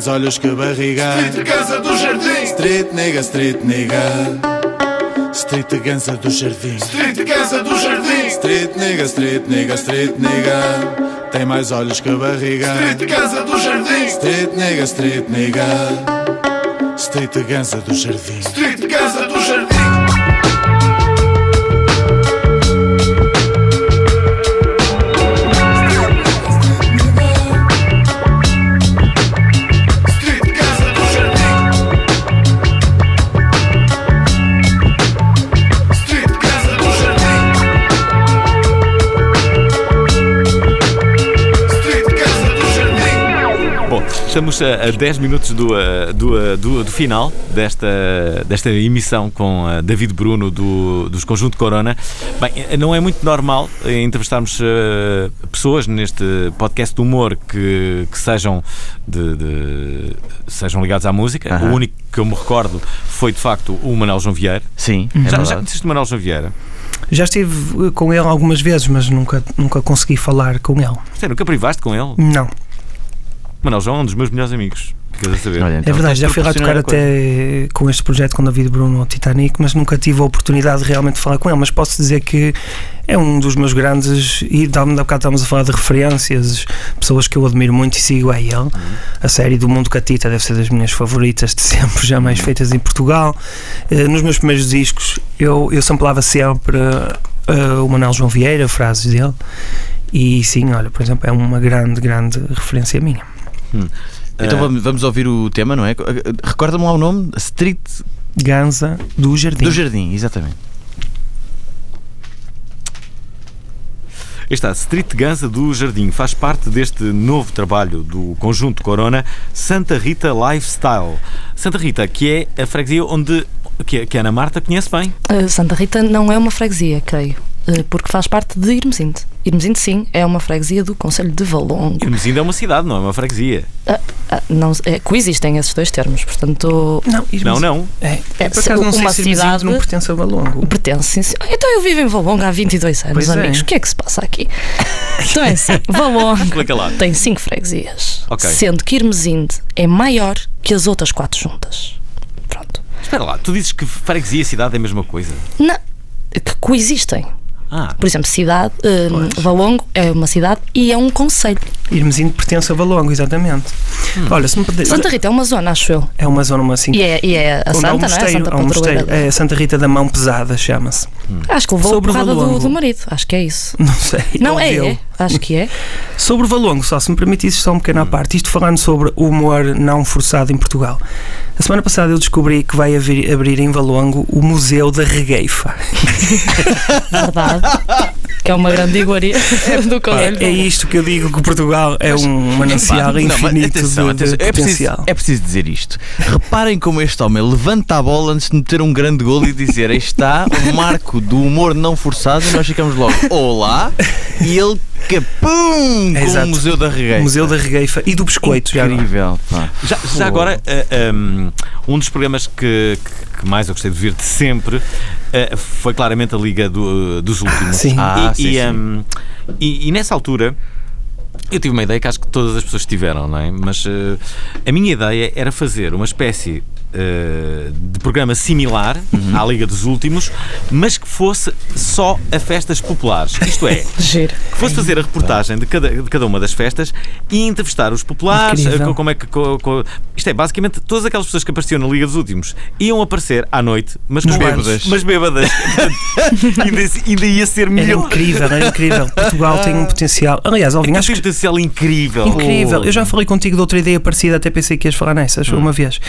Mais olhos que barriga. Street casa do jardim. Street nigga, street nigga. Street ganza do jardim. Street casa do jardim. Street nigga, street nigga, street nigga. Tem mais olhos que barriga. Street casa do jardim. Street nigga, street nigga. Street ganza do jardim. Street estamos a, a 10 minutos do, do, do, do final desta, desta emissão com David Bruno do, dos Conjunto Corona. Bem, eh, não é muito normal eh, entrevistarmos uh, pessoas neste podcast de humor que, que sejam, de, de- sejam ligados à música. O único que eu me recordo foi de facto o Manuel João Vieira. Sim, é já, já conheceste o Manuel João Vieira? Já estive eh, com ele algumas vezes, mas nunca, nunca consegui falar com ele. Você nunca privaste com ele? Não. Manuel João é um dos meus melhores amigos. A saber. Olha, então é verdade, já fui lá tocar até com este projeto com David Bruno ao Titanic, mas nunca tive a oportunidade de realmente falar com ele. Mas posso dizer que é um dos meus grandes. E um bocado estávamos a falar de referências, pessoas que eu admiro muito e sigo é ele. A série do Mundo Catita deve ser das minhas favoritas de sempre, jamais feitas em Portugal. Eh, Nos meus primeiros discos eu, eu samplava sempre eh, o Manuel João Vieira, frases dele. E sim, olha, por exemplo, é uma grande, grande referência minha. Então vamos, vamos ouvir o tema, não é? Recorda-me lá o nome: Street Ganza do Jardim. do Jardim, exatamente. Está, Street Ganza do Jardim faz parte deste novo trabalho do conjunto Corona, Santa Rita Lifestyle. Santa Rita, que é a freguesia onde que, a- que a Ana Marta conhece bem. Uh, Santa Rita não é uma freguesia, creio, porque faz parte de Irmesinde. Irmesinde, sim, é uma freguesia do Conselho de Valongo. Irmesinda é uma cidade, não é uma freguesia. Ah, ah, não, é, coexistem esses dois termos, portanto. Não, Não, não. É, É, por acaso não sei uma se Irmesinde cidade- não pertence a Valongo. Pertence, sim, sim. Então eu vivo em Valongo há 22 anos, Pois é. amigos. O que é que se passa aqui? Então é assim, Valongo tem cinco freguesias, Ok. sendo que Irmesinde é maior que as outras quatro juntas. Espera lá, tu dizes que freguesia e cidade é a mesma coisa. Não, que coexistem. Ah, Por exemplo, cidade, uh, Valongo é uma cidade e é um conselho. Irmesinde pertence a Valongo, exatamente. Olha, se me pode... Santa Rita é uma zona, acho eu. É uma zona uma assim. E é, e é a Santa, um não é? Santa mosteiro. É Santa Rita da Mão Pesada, chama-se. Acho que levou Sobre a porrada do, do marido. Acho que é isso. Não sei. Não, é, é. Acho que é. Sobre Valongo, só se me permitisse só um pequeno à parte, isto falando sobre o humor não forçado em Portugal. A semana passada eu descobri que vai haver- abrir em Valongo o Museu da Regueifa. Verdade. Que é uma grande iguaria do Conselho. É isto que eu digo que Portugal é um manancial mas infinito atenção, de, atenção, de é, preciso, potencial. é preciso dizer isto. Reparem como este homem levanta a bola antes de meter um grande gol e dizer: Aí está o marco do humor não forçado. E nós ficamos logo, olá, e ele capum com Exato. o Museu da Regueifa. Museu da Regueifa e do Biscoito, já agora. Incrível. pá. Já, já agora, ah, um, um dos programas que, que- que mais eu gostei de ver de sempre eh, foi claramente a Liga do- dos Últimos. Sim. E, Ah, e, sim, sim. hum, e- e nessa altura. Eu tive uma ideia que acho que todas as pessoas tiveram, não é? Mas eh, a minha ideia era fazer uma espécie eh, de programa similar Uhum. à Liga dos Últimos, mas que fosse só a festas populares. Isto é, Giro. que fosse fazer a reportagem de cada, de cada uma das festas e entrevistar os populares. Incrível. eh, Como é que, co- co- isto é, basicamente, todas aquelas pessoas que apareciam na Liga dos Últimos iam aparecer à noite, mas com bêbadas. Mas bêbadas. ainda, ainda ia ser Era melhor. incrível, era incrível. Portugal tem um potencial. Aliás, Alvin, acho Tem que. um potencial incrível. Incrível. Eu já falei contigo de outra ideia parecida, até pensei que ias falar nessas Hum. uma vez.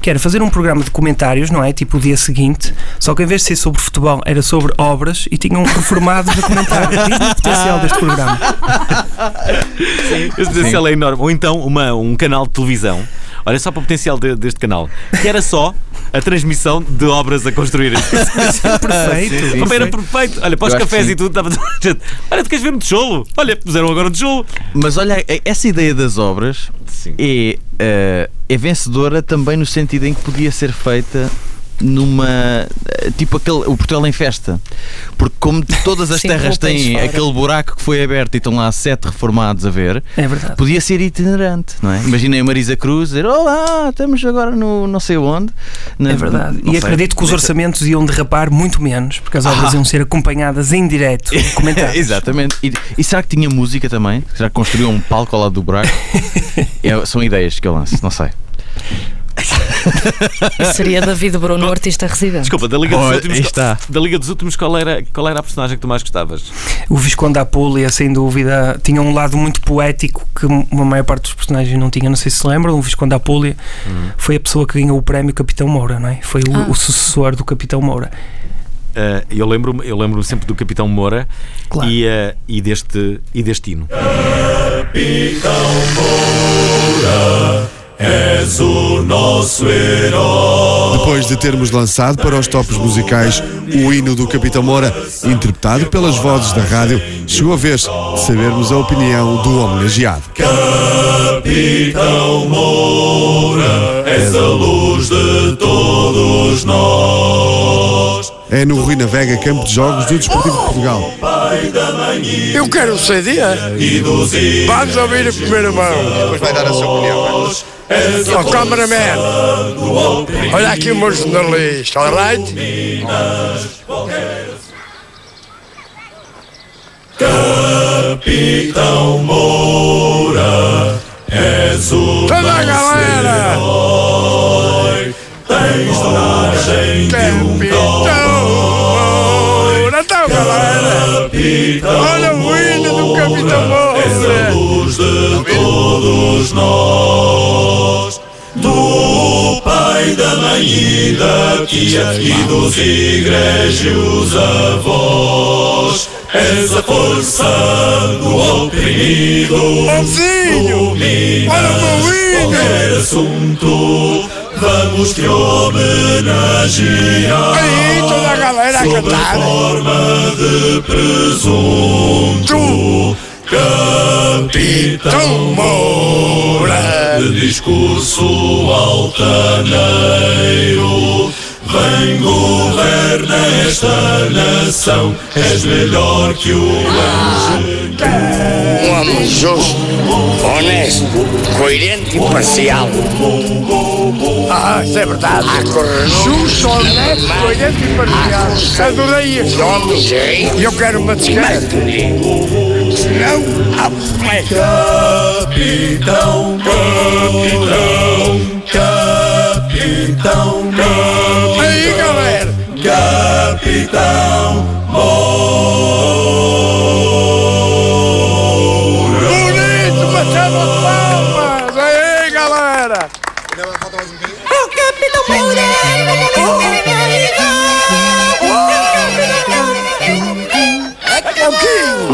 Que era fazer um programa de comentários, não é? Tipo o dia seguinte, só que em vez de ser sobre futebol, era sobre obras e tinham reformados a comentar. Diz-me o potencial deste programa. Esse potencial é enorme. Ou então uma, um canal de televisão. Olha só para o potencial de- deste canal. Que era só a transmissão de obras a construírem. Perfeito. Como era perfeito. Olha, para os cafés sim. e tudo, estava. Olha, tu queres ver um tijolo? Olha, puseram agora um tijolo. Mas olha, essa ideia das obras é, eh, é vencedora também no sentido em que podia ser feita numa eh, tipo aquele o Portugal em festa porque como todas as Sim, terras têm fora. aquele buraco que foi aberto e estão lá sete reformados a ver É verdade. podia ser itinerante não é imaginem a Marisa Cruz dizer olá estamos agora no não sei onde Na- É verdade. E sei, acredito que os orçamentos iam derrapar muito menos, porque as obras Ah. iam ser acompanhadas em direto, comentadas. Exatamente. E, e será que tinha música também? Será que construiu um palco ao lado do buraco? É, são ideias que eu lanço, não sei. Seria David Bruno, artista residente. Desculpa, da Liga dos Olha, Últimos. está. Da Liga dos Últimos, qual era, qual era a personagem que tu mais gostavas? O Visconde Apulia, sem dúvida, tinha um lado muito poético que a maior parte dos personagens não tinha. Não sei se se lembram, o Visconde Apulia foi a pessoa que ganhou o prémio Capitão Moura, não é? Foi o, Ah. o sucessor do Capitão Moura. Uh, eu lembro-me eu lembro sempre do Capitão Moura Claro. e, uh, e, deste, e deste hino. És o nosso herói. Depois de termos lançado para os tops musicais o hino do Capitão Moura, interpretado pelas vozes da rádio, chegou a vez de sabermos a opinião do homenageado. Capitão Moura, és a luz de todos nós. É no Rui Navega, campo de jogos do Desportivo de Portugal. Eu quero um CD. dos Vamos ouvir a primeira mão. Depois vai dar a sua opinião. Ó, cameraman. do oprimido. Olha aqui o meu jornalista, alright? Capitão Moura, és o Toda a galera! herói. Tens coragem de um capitão Olha o hino do Capitão És a Moura! luz de todos nós. Do pai, da mãe e da tia e dos igrejas avós. És a força do oprimido. Dominas Olha o meu hino! qualquer assunto. Vamos te homenagear. Aí, toda a galera a Sob a cantar! forma de presunto Capitão Moura De discurso altaneiro Vem governa esta nação És melhor que o anjo Um homem justo, honesto, coerente e Ah, isso é verdade. Justo, honesto, coerente e imparcial. Adorei este homem. E eu quero uma disquete. Senão, há moleque. Capitão, capitão, capitão Aí, galera. Capitão Moura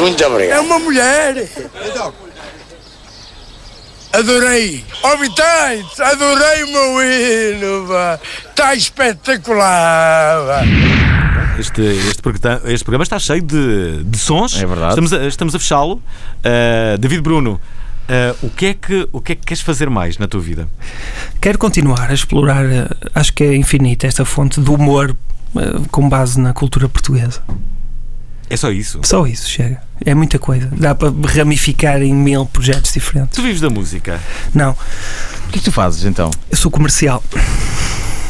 Muito obrigado. É uma mulher. Adorei. Ó Vitais, adorei o meu hino, vá. Está espetacular, vá. Este, este, programa, este programa está cheio de, de sons. É verdade. Estamos a, estamos a fechá-lo. Uh, David Bruno, ah, o, que é que, o que é que queres fazer mais na tua vida? Quero continuar a explorar, eh, acho que é infinita esta fonte do humor eh, com base na cultura portuguesa. É só isso? Só isso, chega. É muita coisa. Dá para ramificar em mil projetos diferentes. Tu vives da música? Não. O que é que tu fazes então? Eu sou comercial.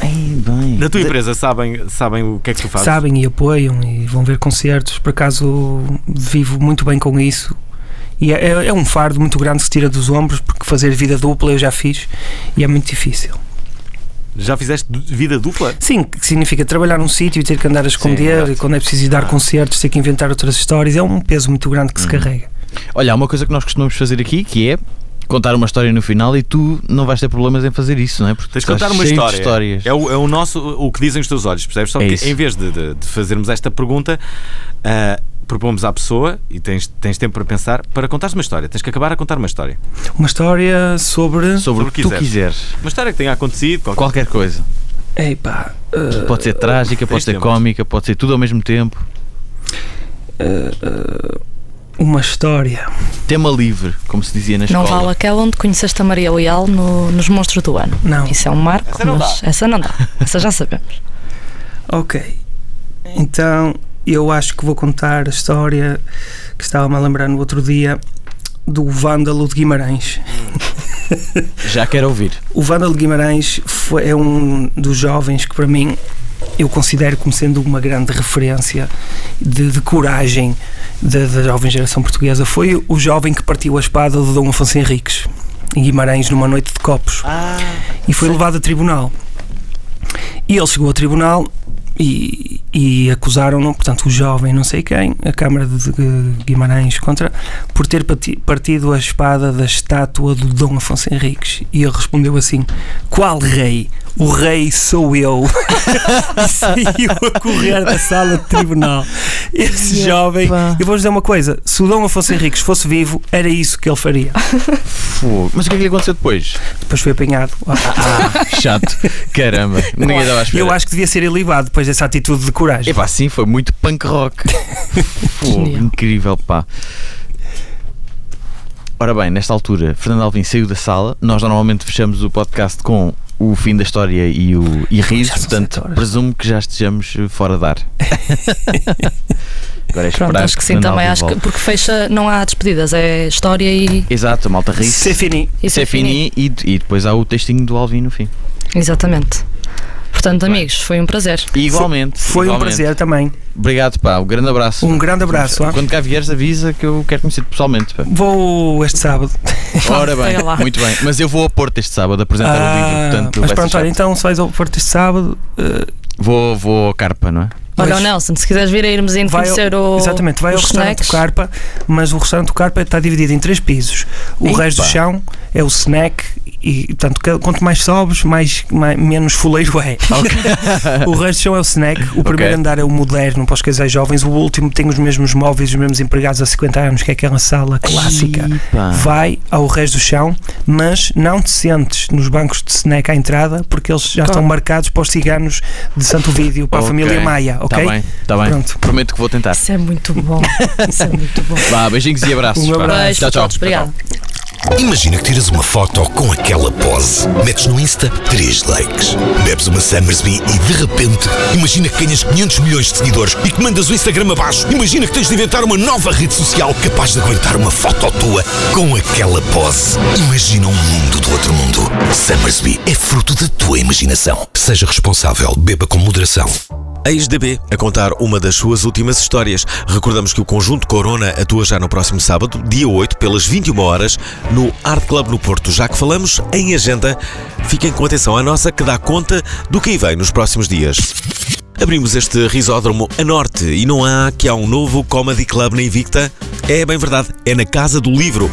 bem. Na tua empresa sabem, sabem o que é que tu fazes? Sabem e apoiam e vão ver concertos. Por acaso vivo muito bem com isso. E é, é- é um fardo muito grande que se tira dos ombros, porque fazer vida dupla eu já fiz e é muito difícil. Já fizeste vida dupla? Sim, que significa trabalhar num sítio e ter que andar a esconder, e quando é preciso ir dar concertos, ter que inventar outras histórias. É um peso muito grande que se carrega. Olha, há uma coisa que nós costumamos fazer aqui que é contar uma história no final e tu não vais ter problemas em fazer isso, não é? Porque Tens de contar uma história. histórias. É o, é o nosso, o que dizem os teus olhos, percebes? Só É que isso. em vez de, de- de fazermos esta pergunta, ah, propomos à pessoa, e tens, tens tempo para pensar, para contares uma história. Tens que acabar a contar uma história. Uma história sobre. Sobre o que tu quiseres. Uma história que tenha acontecido. Qualquer, Qualquer coisa. Epá, uh, Pode ser trágica, pode ser cómica, pode ser tudo ao mesmo tempo. uh, uma história. Tema livre, como se dizia na Não escola. vale aquela onde conheceste a Maria Leal no- nos Monstros do Ano. Não. Isso é um marco, Essa não mas dá. essa não dá. Essa já sabemos. Ok. Então eu acho que vou contar a história que estava-me a lembrar no outro dia do Vândalo de Guimarães. Já quero ouvir. O Vândalo de Guimarães foi, é um dos jovens que, para mim, eu considero como sendo uma grande referência de, de coragem da, da jovem geração portuguesa. Foi o jovem que partiu a espada do Dom Afonso Henriques, em Guimarães, numa noite de copos. e foi levado a tribunal. E ele chegou ao tribunal e, e acusaram-no, portanto, o jovem não sei quem, a Câmara de Guimarães, contra, por ter parti- partido a espada da estátua do Dom Afonso Henriques. E ele respondeu assim: Qual rei? O rei sou eu. e saiu a correr da sala de tribunal. Esse jovem, eu vou-vos dizer uma coisa: se o Dom Afonso Henriques fosse vivo, era isso que ele faria. Fogo. Mas o que é que lhe aconteceu depois? Depois foi apanhado. Ah, chato. Caramba. Ninguém estava à espera. Eu acho que devia ser ilibado depois dessa atitude de coragem. Epá, sim, foi muito punk rock. Fogo, incrível, pá. Ora bem, nesta altura, Fernando Alvim saiu da sala. Nós normalmente fechamos o podcast com o fim da história e o e rir, portanto, presumo que já estejamos fora de ar. Agora é Pronto, acho que sim também. Acho que, porque fecha, não há despedidas, é história e. Exato, a malta ri. C'est fini. E c'est fini. E, e depois há o textinho do Alvin no fim. Exatamente. Portanto, amigos, foi um prazer. E igualmente. Foi um igualmente. prazer também. Obrigado, pá. Um grande abraço. Um grande abraço. ah. Quando cá vieres, avisa que eu quero conhecer-te pessoalmente. Pá. Vou este sábado. Ora bem, muito bem. Mas eu vou ao Porto este sábado apresentar o livro. Ah, Portanto, mas vai pronto, olha, então se vais ao Porto este sábado. eh, Vou, vou ao Carpa, não é? Olha, o Nelson, se quiseres vir a irmos indo vai ao- conhecer o. exatamente, vai ao restaurante snacks. do Carpa, mas o restaurante do Carpa está dividido em três pisos. O resto do chão é o snack e, portanto, quanto mais sobes, mais, mais- menos fuleiro é. o resto do chão é o snack. O primeiro andar é o moderno para os casais jovens. O último tem os mesmos móveis, os mesmos empregados há 50 anos, que é aquela sala clássica. Vai ao resto do chão, mas não te sentes nos bancos de snack à entrada, porque eles já estão marcados para os ciganos de Santo Vídeo, para a Ok. família Maia, ok? Tá bem, tá bem. Pronto. Prometo que vou tentar. Isso é muito bom. Isso é muito bom. Vá, beijinhos e abraços. Um pá. Beijo Tchau, tchau. todos. Imagina que tiras uma foto com aquela pose. Metes no Insta 3 likes. Bebes uma Summersby e de repente, imagina que ganhas 500 milhões de seguidores e que mandas o Instagram abaixo. Imagina que tens de inventar uma nova rede social capaz de aguentar uma foto tua com aquela pose. Imagina um mundo do outro mundo. Summersby é fruto da tua imaginação. Seja responsável, beba com moderação. Ex-DB a contar uma das suas últimas histórias. Recordamos que o Conjunto Corona atua já no próximo sábado, dia 8, pelas 21 horas, no Art Club no Porto. Já que falamos em agenda, fiquem com atenção à nossa que dá conta do que aí vem nos próximos dias. Abrimos este risódromo a norte e não há que há um novo Comedy Club na Invicta? É bem verdade, é na Casa do Livro.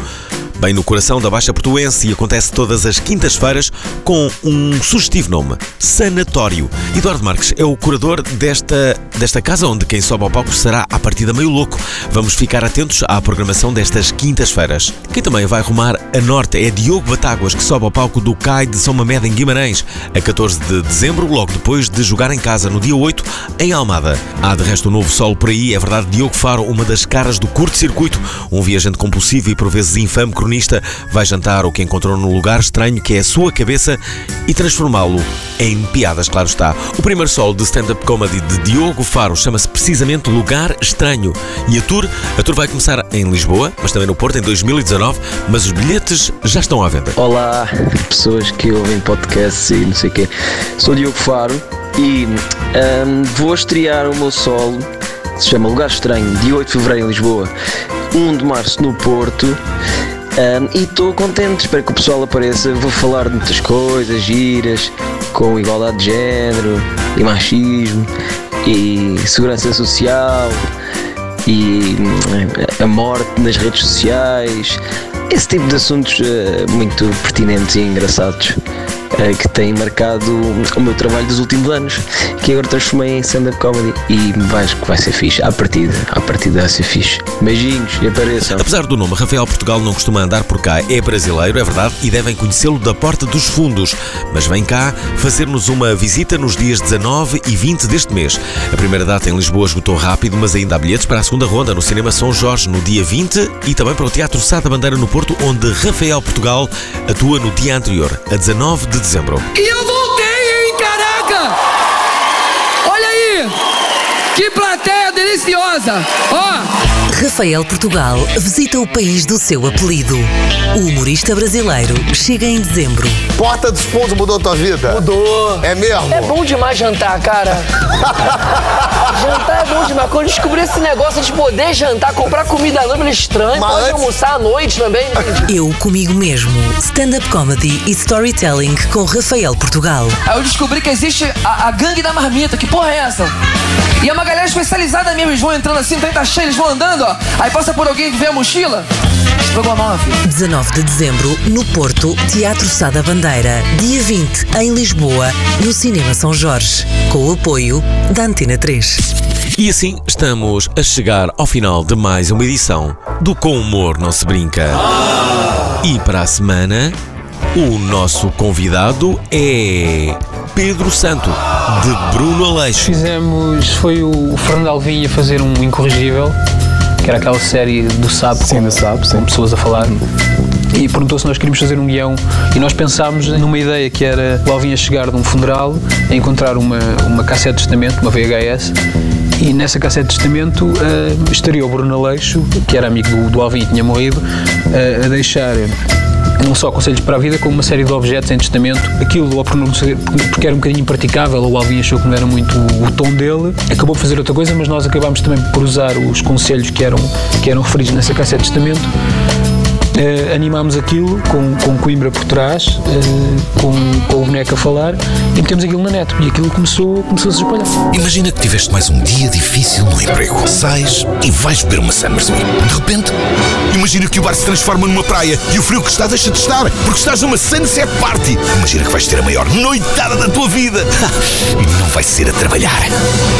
Bem no coração da Baixa Portuense e acontece todas as quintas-feiras com um sugestivo nome, Sanatório. Eduardo Marques é o curador desta, desta casa onde quem sobe ao palco será à partida meio louco. Vamos ficar atentos à programação destas quintas-feiras. Quem também vai rumar a norte é Diogo Batáguas, que sobe ao palco do CAI de São Mamed em Guimarães, a 14 de dezembro, logo depois de jogar em casa no dia 8 em Almada. Há de resto um novo solo por aí, é verdade, Diogo Faro, uma das caras do curto-circuito, um viajante compulsivo e por vezes infame cronista cronista vai jantar o que encontrou no lugar estranho que é a sua cabeça e transformá-lo em piadas, claro está. O primeiro solo de stand-up comedy de Diogo Faro chama-se precisamente Lugar Estranho. E a tour, a tour vai começar em Lisboa, mas também no Porto em 2019, mas os bilhetes já estão à venda. Olá, pessoas que ouvem podcasts e não sei o quê. Sou Diogo Faro e ahm, vou estrear o meu solo se chama Lugar Estranho, dia 8 de Fevereiro em Lisboa, 1 de Março no Porto. Ahm, e estou contente, espero que o pessoal apareça. Vou falar de muitas coisas, giras, com igualdade de género e machismo e segurança social e hum, a morte nas redes sociais, esse tipo de assuntos eh, muito pertinentes e engraçados eh, que têm marcado o meu trabalho dos últimos anos, que agora transformei em stand-up comedy e vais que vai ser fixe, à partida, à partida vai ser fixe. Beijinhos e apareçam. Apesar do nome, Rafael Portugal não costuma andar por cá. É brasileiro, é verdade, e devem conhecê-lo da Porta dos Fundos. Mas vem cá fazer-nos uma visita nos dias 19 e 20 deste mês. A primeira data em Lisboa esgotou rápido, mas ainda há bilhetes para a segunda ronda no Cinema São Jorge no dia 20 e também para o Teatro Sá da Bandeira no Porto, onde Rafael Portugal atua no dia anterior, a 19 de dezembro. E eu voltei, hein, caraca! Olha aí! Que plateia deliciosa! Ó! Rafael Portugal visita o país do seu apelido. O humorista brasileiro chega em dezembro. Porta dos Fundos mudou tua vida? Mudou. É mesmo? É bom demais jantar, cara. jantar é bom demais. Quando eu descobri esse negócio de poder jantar, comprar comida à noite, é estranho. Mas Pode antes- almoçar à noite também. Eu comigo mesmo. Stand-up comedy e storytelling com Rafael Portugal. Aí eu descobri que existe a, a gangue da marmita. Que porra é essa? E é uma galera especializada mesmo. Eles vão entrando assim, o trem tá cheio, eles vão andando, ó. Aí passa por alguém que vê a mochila. Estrogonofe. 19 de dezembro, no Porto, Teatro Sá da Bandeira. Dia 20, em Lisboa, no Cinema São Jorge. Com o apoio da Antena 3. E assim estamos a chegar ao final de mais uma edição do Com Humor Não Se Brinca. E para a semana, o nosso convidado é Pedro Santo, de Bruno Aleixo. Fizemos, foi o Fernando Alvim a fazer um Incorrigível, que era aquela série do SAP, com, com pessoas a falar. E perguntou se nós queríamos fazer um guião. E nós pensámos numa ideia que era o Alvin a chegar de um funeral, a encontrar uma, uma cassete de testamento, uma VHS, e nessa cassete de testamento eh, estaria o Bruno Aleixo, que era amigo do, do Alvin e tinha morrido, eh, a deixar não só conselhos para a vida, como uma série de objetos em testamento. Aquilo, ou porque era um bocadinho impraticável, ou Alvin achou que não era muito o tom dele, acabou por fazer outra coisa, mas nós acabámos também por usar os conselhos que eram, que eram referidos nessa cassete de testamento. Eh, animámos aquilo com, com Coimbra por trás, eh, com, com o boneco a falar e metemos aquilo na net. E aquilo começou, começou a se espalhar. Imagina que tiveste mais um dia difícil no emprego. Sais e vais beber uma Summersby. De repente, imagina que o bar se transforma numa praia e o frio que está deixa de estar, porque estás numa sunset party. Imagina que vais ter a maior noitada da tua vida. E não vai ser a trabalhar.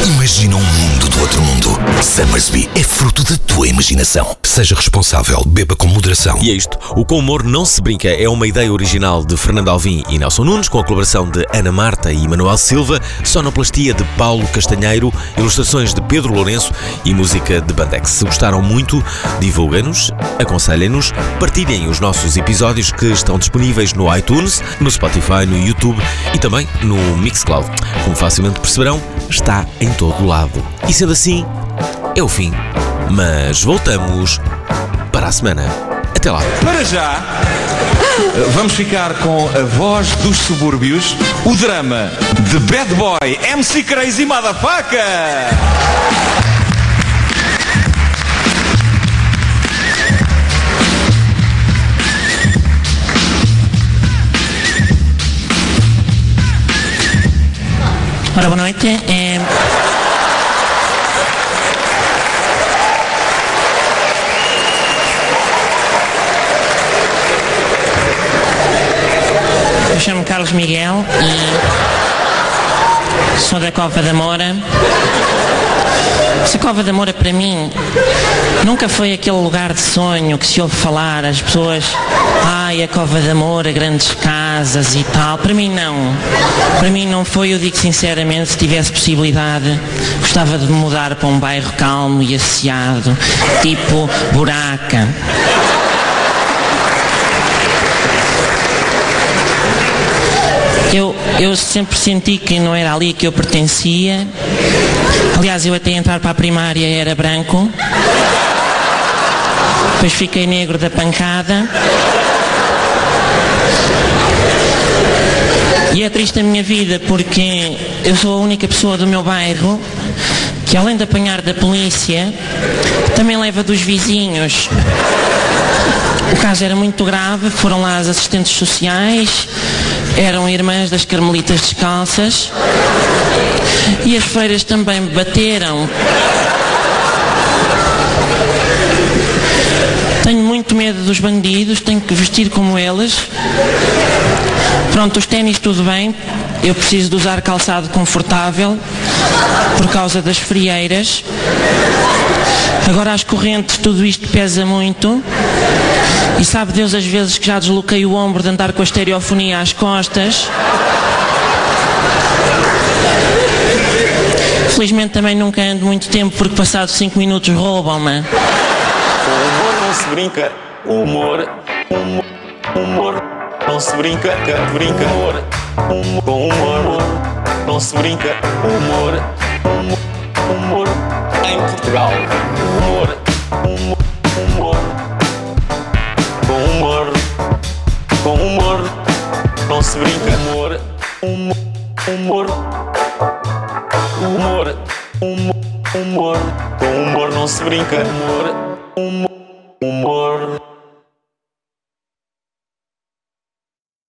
Imagina um mundo do outro mundo. Summersby é fruto da tua imaginação. Seja responsável, beba com moderação. E é isto. O Com Humor Não Se Brinca é uma ideia original de Fernando Alvim e Nelson Nunes, com a colaboração de Ana Marta e Manuel Silva, sonoplastia de Paulo Castanheiro, ilustrações de Pedro Lourenço e música de Bandex. Se gostaram muito, divulguem-nos, aconselhem-nos, partilhem os nossos episódios que estão disponíveis no iTunes, no Spotify, no YouTube e também no Mixcloud. Como facilmente perceberão, está em todo lado. E sendo assim, é o fim. Mas voltamos para a semana. Até lá. Para já, vamos ficar com a voz dos subúrbios, o drama de Bad Boy MC Crazy Motherfucker. Ora, boa noite. É... Eu chamo-me Carlos Miguel e sou da Cova da Moura. Essa Cova da Moura para mim nunca foi aquele lugar de sonho que se ouve falar, as pessoas, ai a Cova da Moura, grandes casas e tal. Para mim não. Para mim não foi, eu digo sinceramente, se tivesse possibilidade, gostava de mudar para um bairro calmo e asseado, tipo Buraca. Eu sempre senti que não era ali que eu pertencia. Aliás, eu até entrar para a primária era branco. Depois fiquei negro da pancada. E é triste a minha vida porque eu sou a única pessoa do meu bairro que além de apanhar da polícia, também leva dos vizinhos. O caso era muito grave, foram lá as assistentes sociais, eram irmãs das carmelitas descalças e as freiras também bateram. Tenho muito medo dos bandidos, tenho que vestir como eles. Pronto, os ténis tudo bem, eu preciso de usar calçado confortável por causa das frieiras. Agora as correntes, tudo isto pesa muito. E sabe Deus as vezes que já desloquei o ombro de andar com a estereofonia às costas. Felizmente também nunca ando muito tempo porque passado 5 minutos roubam-me. Com humor não se brinca. Humor, humor, humor. Não se brinca, brinca. Humor, humor, com humor. Não se brinca. Humor, humor, humor. Em Portugal. Se brinca. Humor, humor, humor. Humor, humor. Com humor não se brinca. Humor, humor, humor.